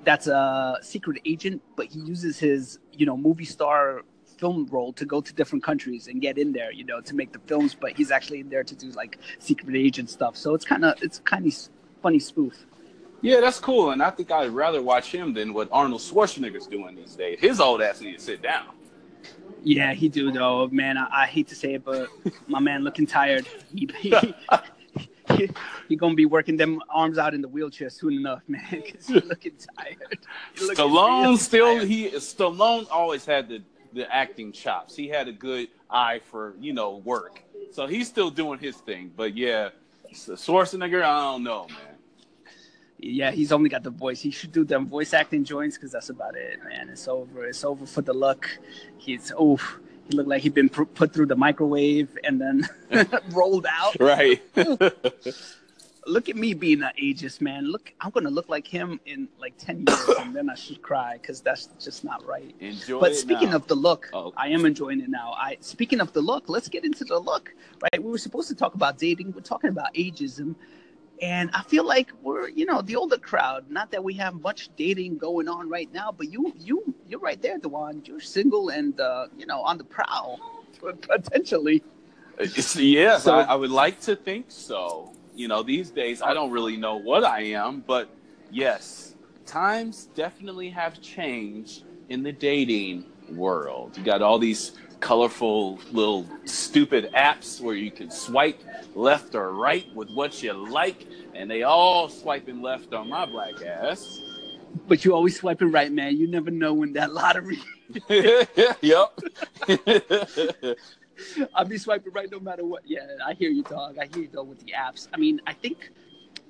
that's a secret agent, but he uses his you know movie star film role to go to different countries and get in there, you know, to make the films. But he's actually in there to do like secret agent stuff. So it's kind of it's kind of funny spoof. Yeah, that's cool, and I think I'd rather watch him than what Arnold Schwarzenegger's doing these days. His old ass need to sit down. Yeah, he do though, man. I, I hate to say it, but my man looking tired. He, he, he, gonna be working them arms out in the wheelchair soon enough, man. Because you're looking tired. You're looking Stallone still tired. he Stallone always had the the acting chops. He had a good eye for you know work, so he's still doing his thing. But yeah, Schwarzenegger, I don't know, man. Yeah, he's only got the voice. He should do them voice acting joints because that's about it, man. It's over. It's over for the luck. He's oof he looked like he'd been pr- put through the microwave and then rolled out. Right. Look at me being an ageist, man. Look, I'm gonna look like him in like ten years, and then I should cry because that's just not right. Enjoy But speaking now. of the look, Oh. I am enjoying it now. I speaking of the look, let's get into the look. Right, we were supposed to talk about dating. We're talking about ageism, and I feel like we're you know the older crowd. Not that we have much dating going on right now, but you you you're right there, Dewan. You're single and uh, you know on the prowl potentially. It's- yes, So- I, I would like to think so. You know, these days I don't really know what I am, but yes, times definitely have changed in the dating world. You got all these colorful little stupid apps where you can swipe left or right with what you like, and they all swiping left on my black ass. But you always swiping right, man. You never know when that lottery. yep. I'll be swiping right no matter what. Yeah, I hear you, dog. I hear you, though, with the apps. I mean, I think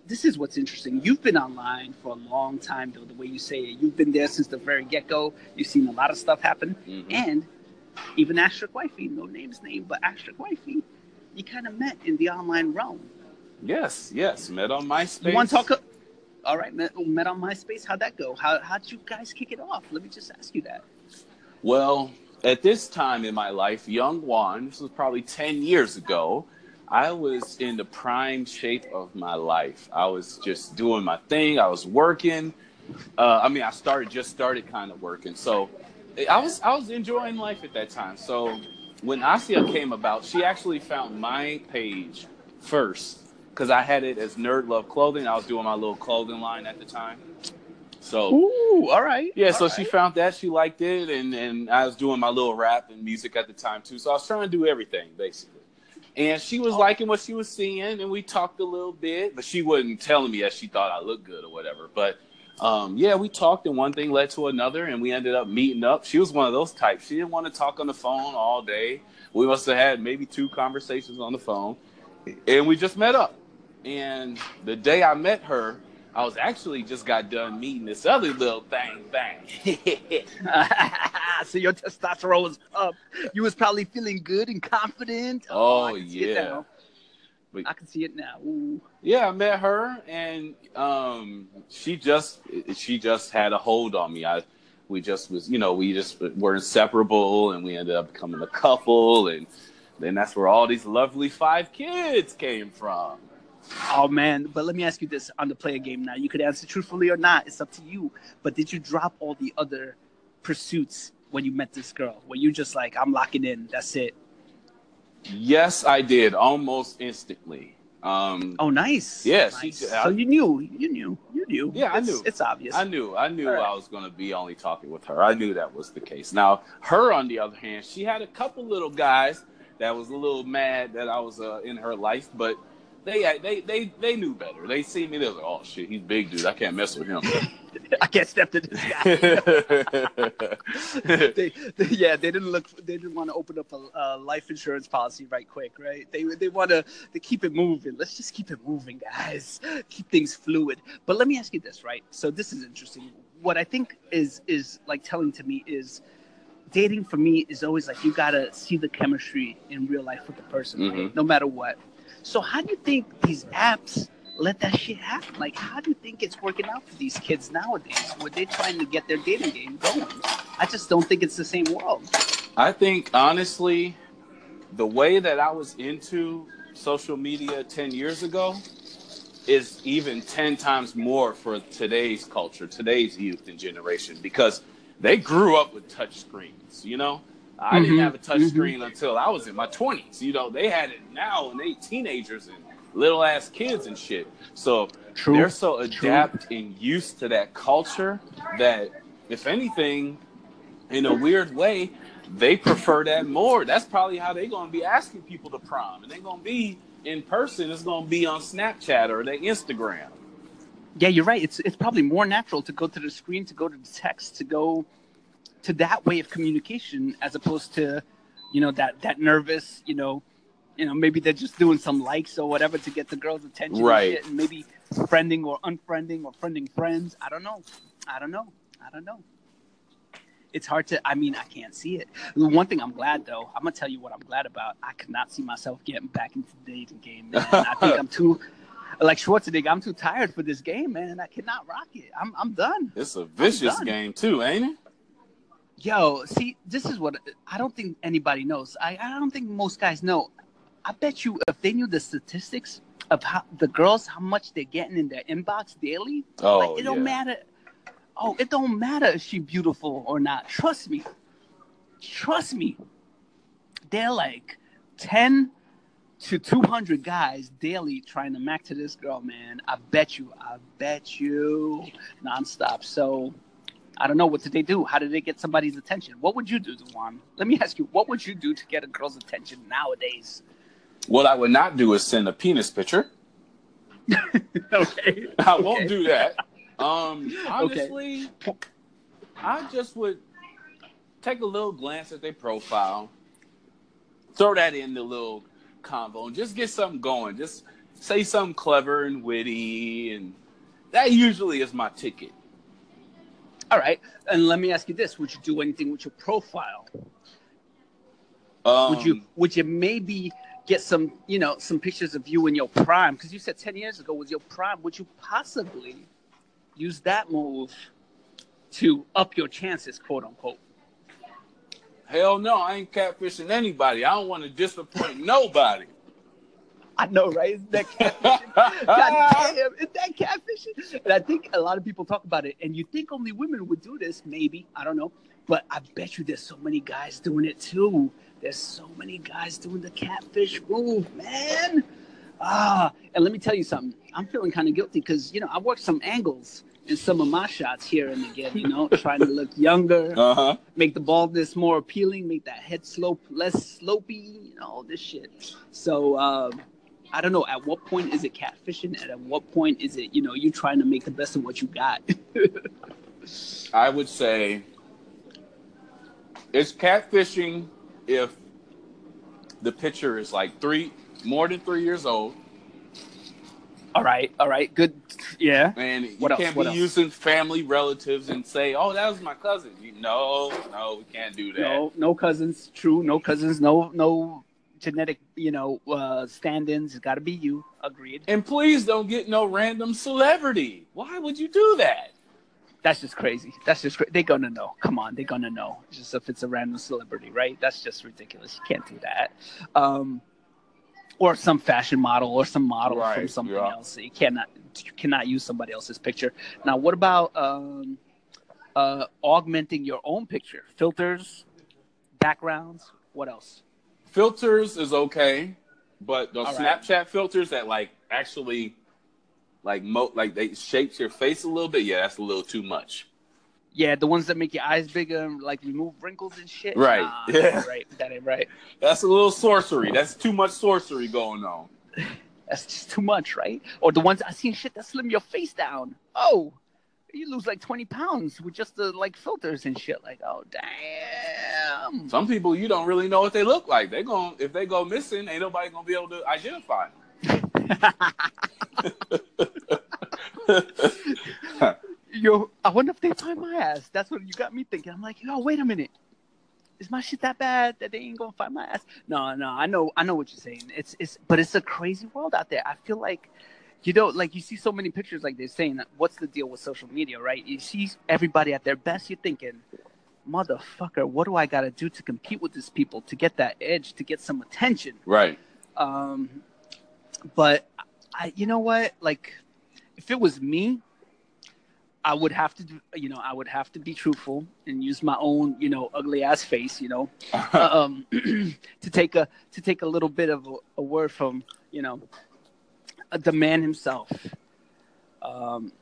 this is what's interesting. You've been online for a long time, though, the way you say it. You've been there since the very get go. You've seen a lot of stuff happen. Mhm. And even Asterisk Wifey, no name's name, but Asterisk Wifey, you kind of met in the online realm. Yes, yes. Met on MySpace. You want to talk? All right, met, met on MySpace. How'd that go? How, how'd you guys kick it off? Let me just ask you that. Well, at this time in my life, young Juan, this was probably 10 years ago, I was in the prime shape of my life. I was just doing my thing. I was working. Uh, I mean, I started just started kind of working. So I was I was enjoying life at that time. So when Asia came about, she actually found my page first because I had it as Nerd Love Clothing. I was doing my little clothing line at the time. So Ooh, all right. yeah, all so she found that she liked it, and and I was doing my little rap and music at the time too. So I was trying to do everything basically. And she was liking what she was seeing, and we talked a little bit, but she wasn't telling me that she thought I looked good or whatever. But um, yeah, we talked, and one thing led to another, and we ended up meeting up. She was one of those types. She didn't want to talk on the phone all day. We must have had maybe two conversations on the phone, and we just met up. And the day I met her, I was actually just got done meeting this other little thing thing. so your testosterone was up. You was probably feeling good and confident. Oh, I can see it yeah. I can see it now. Ooh. yeah, I met her, and um, she just she just had a hold on me. I we just was you know we just were inseparable, and we ended up becoming a couple, and then that's where all these lovely five kids came from. Oh man, but let me ask you this on the player game now. You could answer truthfully or not. It's up to you. But did you drop all the other pursuits when you met this girl? Were you just like, I'm locking in, that's it? Yes, I did almost instantly. Um, Oh nice. Yeah, she- I- so you knew, you knew, you knew. Yeah, I knew. It's obvious. I knew, I knew right. I was going to be only talking with her. I knew that was the case. Now, her on the other hand, she had a couple little guys that was a little mad that I was uh, in her life, but they they they they knew better. They see me, They're like, "Oh shit, he's big dude. I can't mess with him." I can't step to this guy. they, they, yeah, they didn't look. They didn't want to open up a, a life insurance policy right quick, right? They they want to they keep it moving. Let's just keep it moving, guys. Keep things fluid. But let me ask you this, right? So this is interesting. What I think is is like telling to me is dating for me is always like you gotta see the chemistry in real life with the person, right? Mhm. no matter what. So how do you think these apps let that shit happen? Like, how do you think it's working out for these kids nowadays, where they're trying to get their dating game going? I just don't think it's the same world. I think honestly, the way that I was into social media 10 years ago is even 10 times more for today's culture, today's youth and generation, because they grew up with touch screens, you know? I didn't Mhm, have a touch screen until I was in my 20s. You know, they had it now and they teenagers and little ass kids and shit. So they're so adapt and used to that culture that if anything in a weird way they prefer that more. That's probably how they're going to be asking people to prom and they're going to be in person it's going to be on snapchat or their instagram. Yeah, you're right. It's it's probably more natural to go to the screen, to go to the text, to go to that way of communication as opposed to, you know, that that nervous, you know, you know, maybe they're just doing some likes or whatever to get the girl's attention, and Right. shit, And maybe friending or unfriending or friending friends. I don't know. I don't know. I don't know. it's hard to. I mean, I can't see it. The one thing I'm glad though, I'm gonna tell you what I'm glad about. I could not see myself getting back into the dating game, man. I think I'm too. Like Schwarzenegger, I'm too tired for this game, man. I cannot rock it. I'm I'm done. It's a vicious game too, ain't it? Yo, see, this is what I don't think anybody knows. I, I don't think most guys know. I bet you if they knew the statistics of how the girls, how much they're getting in their inbox daily, Oh, like it don't matter. Oh, it don't matter if she beautiful or not. Trust me. Trust me. They're like ten to two hundred guys daily trying to mac to this girl, man. I bet you. I bet you nonstop. So I don't know. What did they do? How did they get somebody's attention? What would you do, Juan? Let me ask you. What would you do to get a girl's attention nowadays? What I would not do is send a penis picture. okay. I won't do that. Um, honestly, I just would take a little glance at their profile, throw that in the little convo, and just get something going. Just say something clever and witty, and that usually is my ticket. All right. And let me ask you this: Would you do anything with your profile? Um, would you would you maybe get some you know some pictures of you in your prime because you said 10 years ago was your prime would you possibly use that move to up your chances quote unquote Hell no, I ain't catfishing anybody. I don't want to disappoint nobody. i know right isn't that catfishing god damn is that catfishing and i think a lot of people talk about it and you think only women would do this maybe i don't know but i bet you there's so many guys doing it too there's so many guys doing the catfish move man Ah, and let me tell you something. I'm feeling kind of guilty because you know I worked some angles in some of my shots here and again. You know, trying to look younger, Uh huh. make the baldness more appealing, make that head slope less slopey. You know, all this shit. So um, I don't know. At what point is it catfishing? And at what point is it you know you trying to make the best of what you got? I would say it's catfishing if the picture is like three, more than three years old, all right, all right, good. Yeah. and you What else? can't What be else? using family relatives and say, "Oh, that was my cousin." You, no, no, we can't do that. No, no cousins. True, no cousins. No, no genetic. You know, uh, stand-ins. It's got to be you. Agreed. And please don't get no random celebrity. Why would you do that? That's just crazy. That's just cra- they're gonna know. Come on, they're gonna know. Just if it's a random celebrity, right? That's just ridiculous. You can't do that. Um, or some fashion model or some model from Right, something yeah. else. You cannot you cannot use somebody else's picture. Now, what about um, uh, augmenting your own picture? Filters, backgrounds. What else? Filters is okay, but those All right. Snapchat filters that like actually like mo like they shapes your face a little bit, yeah, that's a little too much. Yeah, the ones that make your eyes bigger and like remove wrinkles and shit. Right. Nah, Yeah. right. That ain't right. That's a little sorcery. That's too much sorcery going on. That's just too much, right? Or the ones I seen shit that slim your face down. Oh, you lose like twenty pounds with just the like filters and shit. Like, oh damn. Some people you don't really know what they look like. They going if they go missing, ain't nobody gonna be able to identify them. Yo, I wonder if they find my ass. That's what you got me thinking. I'm like, yo, wait a minute. Is my shit that bad that they ain't gonna find my ass? No, no, I know, I know what you're saying. It's, it's, but it's a crazy world out there. I feel like, you know, like you see so many pictures, like they're saying, what's the deal with social media, right? You see everybody at their best. You're thinking, motherfucker, what do I gotta do to compete with these people to get that edge, to get some attention? right. Um, but I, you know what? Like, if it was me, I would have to, do, you know, I would have to be truthful and use my own, you know, ugly ass face, you know, um, to take a to take a little bit of a, a word from, you know, the man himself, um,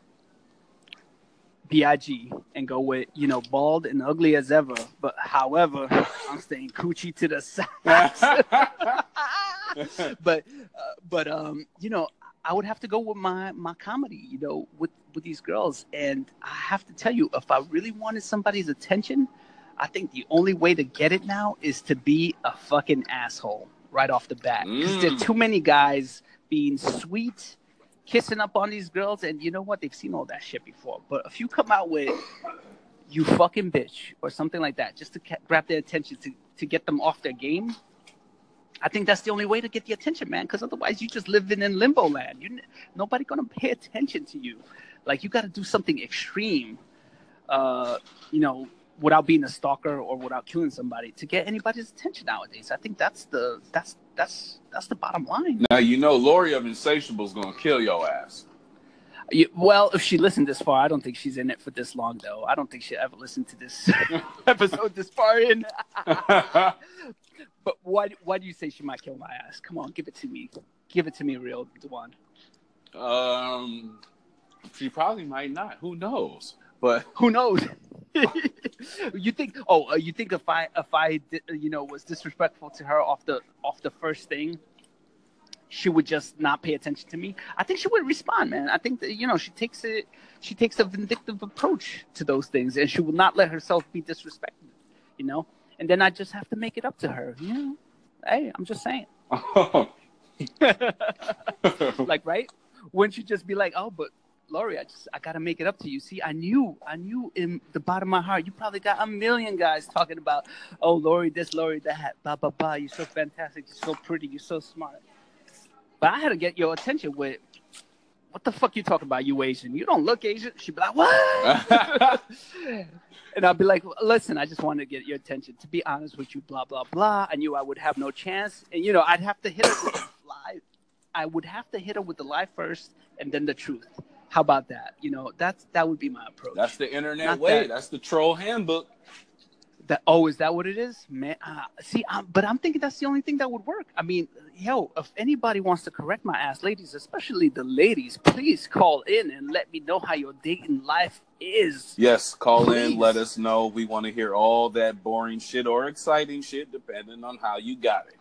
Big, and go with, you know, bald and ugly as ever. But however, I'm staying coochie to the side. but uh, but um you know i would have to go with my my comedy you know with with these girls and i have to tell you if i really wanted somebody's attention i think the only way to get it now is to be a fucking asshole right off the bat because there are Mm. too many guys being sweet kissing up on these girls and you know what they've seen all that shit before but if you come out with you fucking bitch or something like that, just to ca- grab their attention to to get them off their game. I think that's the only way to get the attention, man. Because otherwise, you just living in limbo land. You nobody gonna pay attention to you. Like you got to do something extreme, uh, you know, without being a stalker or without killing somebody to get anybody's attention nowadays. I think that's the that's that's that's the bottom line. Now you know Lori of Insatiable's gonna kill your ass. You, well, if she listened this far, I don't think she's in it for this long, though. I don't think she ever listened to this episode this far in. but why? Why do you say she might kill my ass? Come on, give it to me. Give it to me, real Dewan. Um, she probably might not. Who knows? But who knows? you think? Oh, uh, you think if I if I you know was disrespectful to her off the off the first thing, she would just not pay attention to me. I think she would respond, man. I think that you know she takes it she takes a vindictive approach to those things, and she will not let herself be disrespected. You know, and then I just have to make it up to her. You know, hey, I'm just saying. like right? Wouldn't you just be like, oh, but Lori, I just I gotta make it up to you. See, I knew, I knew in the bottom of my heart, you probably got a million guys talking about, oh, Lori, this, Lori, that, blah blah blah. You're so fantastic. You're so pretty. You're so smart. But I had to get your attention with, what the fuck you talking about? You Asian? You don't look Asian. She'd be like, what? and I'd be like, listen, I just wanted to get your attention. To be honest with you, blah blah blah. I knew I would have no chance, and you know, I'd have to hit her with the lie. I would have to hit her with the lie first, and then the truth. How about that? You know, that's that would be my approach. That's the internet Not way. That, that's the troll handbook. That oh, is that what it is, man? Uh, see, I'm, but I'm thinking that's the only thing that would work. I mean, yo, if anybody wants to correct my ass, ladies, especially the ladies, please call in and let me know how your dating life is. Yes, call please. in. Let us know. We want to hear all that boring shit or exciting shit, depending on how you got it.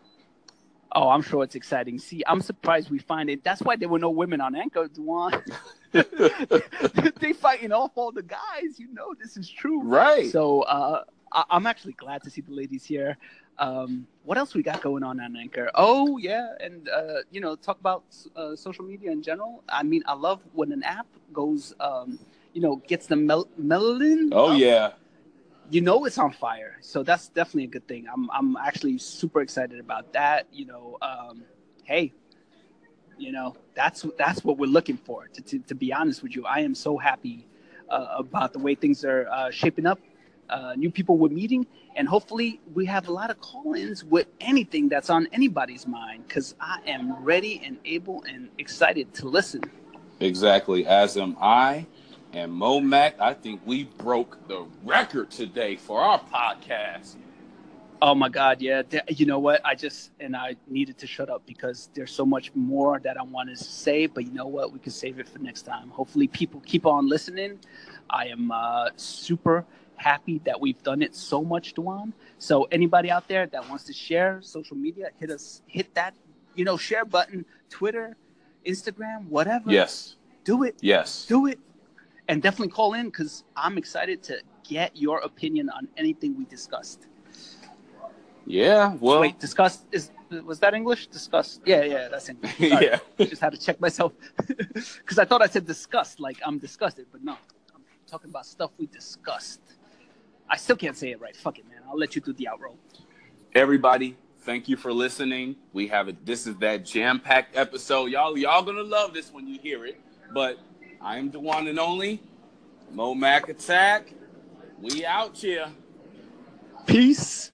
Oh, I'm sure it's exciting. See, I'm surprised we find it. That's why there were no women on Anchor, Dewan. they fighting off all the guys. You know this is true, right? So uh, I- am actually glad to see the ladies here. Um, what else we got going on on Anchor? Oh yeah, and uh, you know, talk about uh, social media in general. I mean, I love when an app goes, um, you know, gets the mel- melanin. Oh yeah you know it's on fire. So that's definitely a good thing. I'm I'm actually super excited about that. You know, um, hey, you know that's that's what we're looking for. To to, to be honest with you, I am so happy uh, about the way things are uh, shaping up. Uh, new people we're meeting, and hopefully we have a lot of call-ins with anything that's on anybody's mind. Because I am ready and able and excited to listen. Exactly, as am I. And Mo Mac, I think we broke the record today for our podcast. Oh my God, yeah. You know what? I just and I needed to shut up because there's so much more that I wanted to say. But you know what? We can save it for next time. Hopefully, people keep on listening. I am uh, super happy that we've done it so much, Dewan. So anybody out there that wants to share social media, hit us, hit that, you know, share button, Twitter, Instagram, whatever. Yes. Do it. Yes. Do it and definitely call in because I'm excited to get your opinion on anything we discussed. Yeah, well, wait, discussed is was that English? Discussed? Yeah, yeah, that's English. yeah, just had to check myself because I thought I said disgust, like I'm disgusted, but no, I'm talking about stuff we discussed. I still can't say it right. Fuck it, man. I'll let you do the outro. Everybody, thank you for listening. We have it. This is that jam-packed episode. Y'all, y'all gonna love this when you hear it. But I am the one and only Mo Mac Attack. We out here. Peace.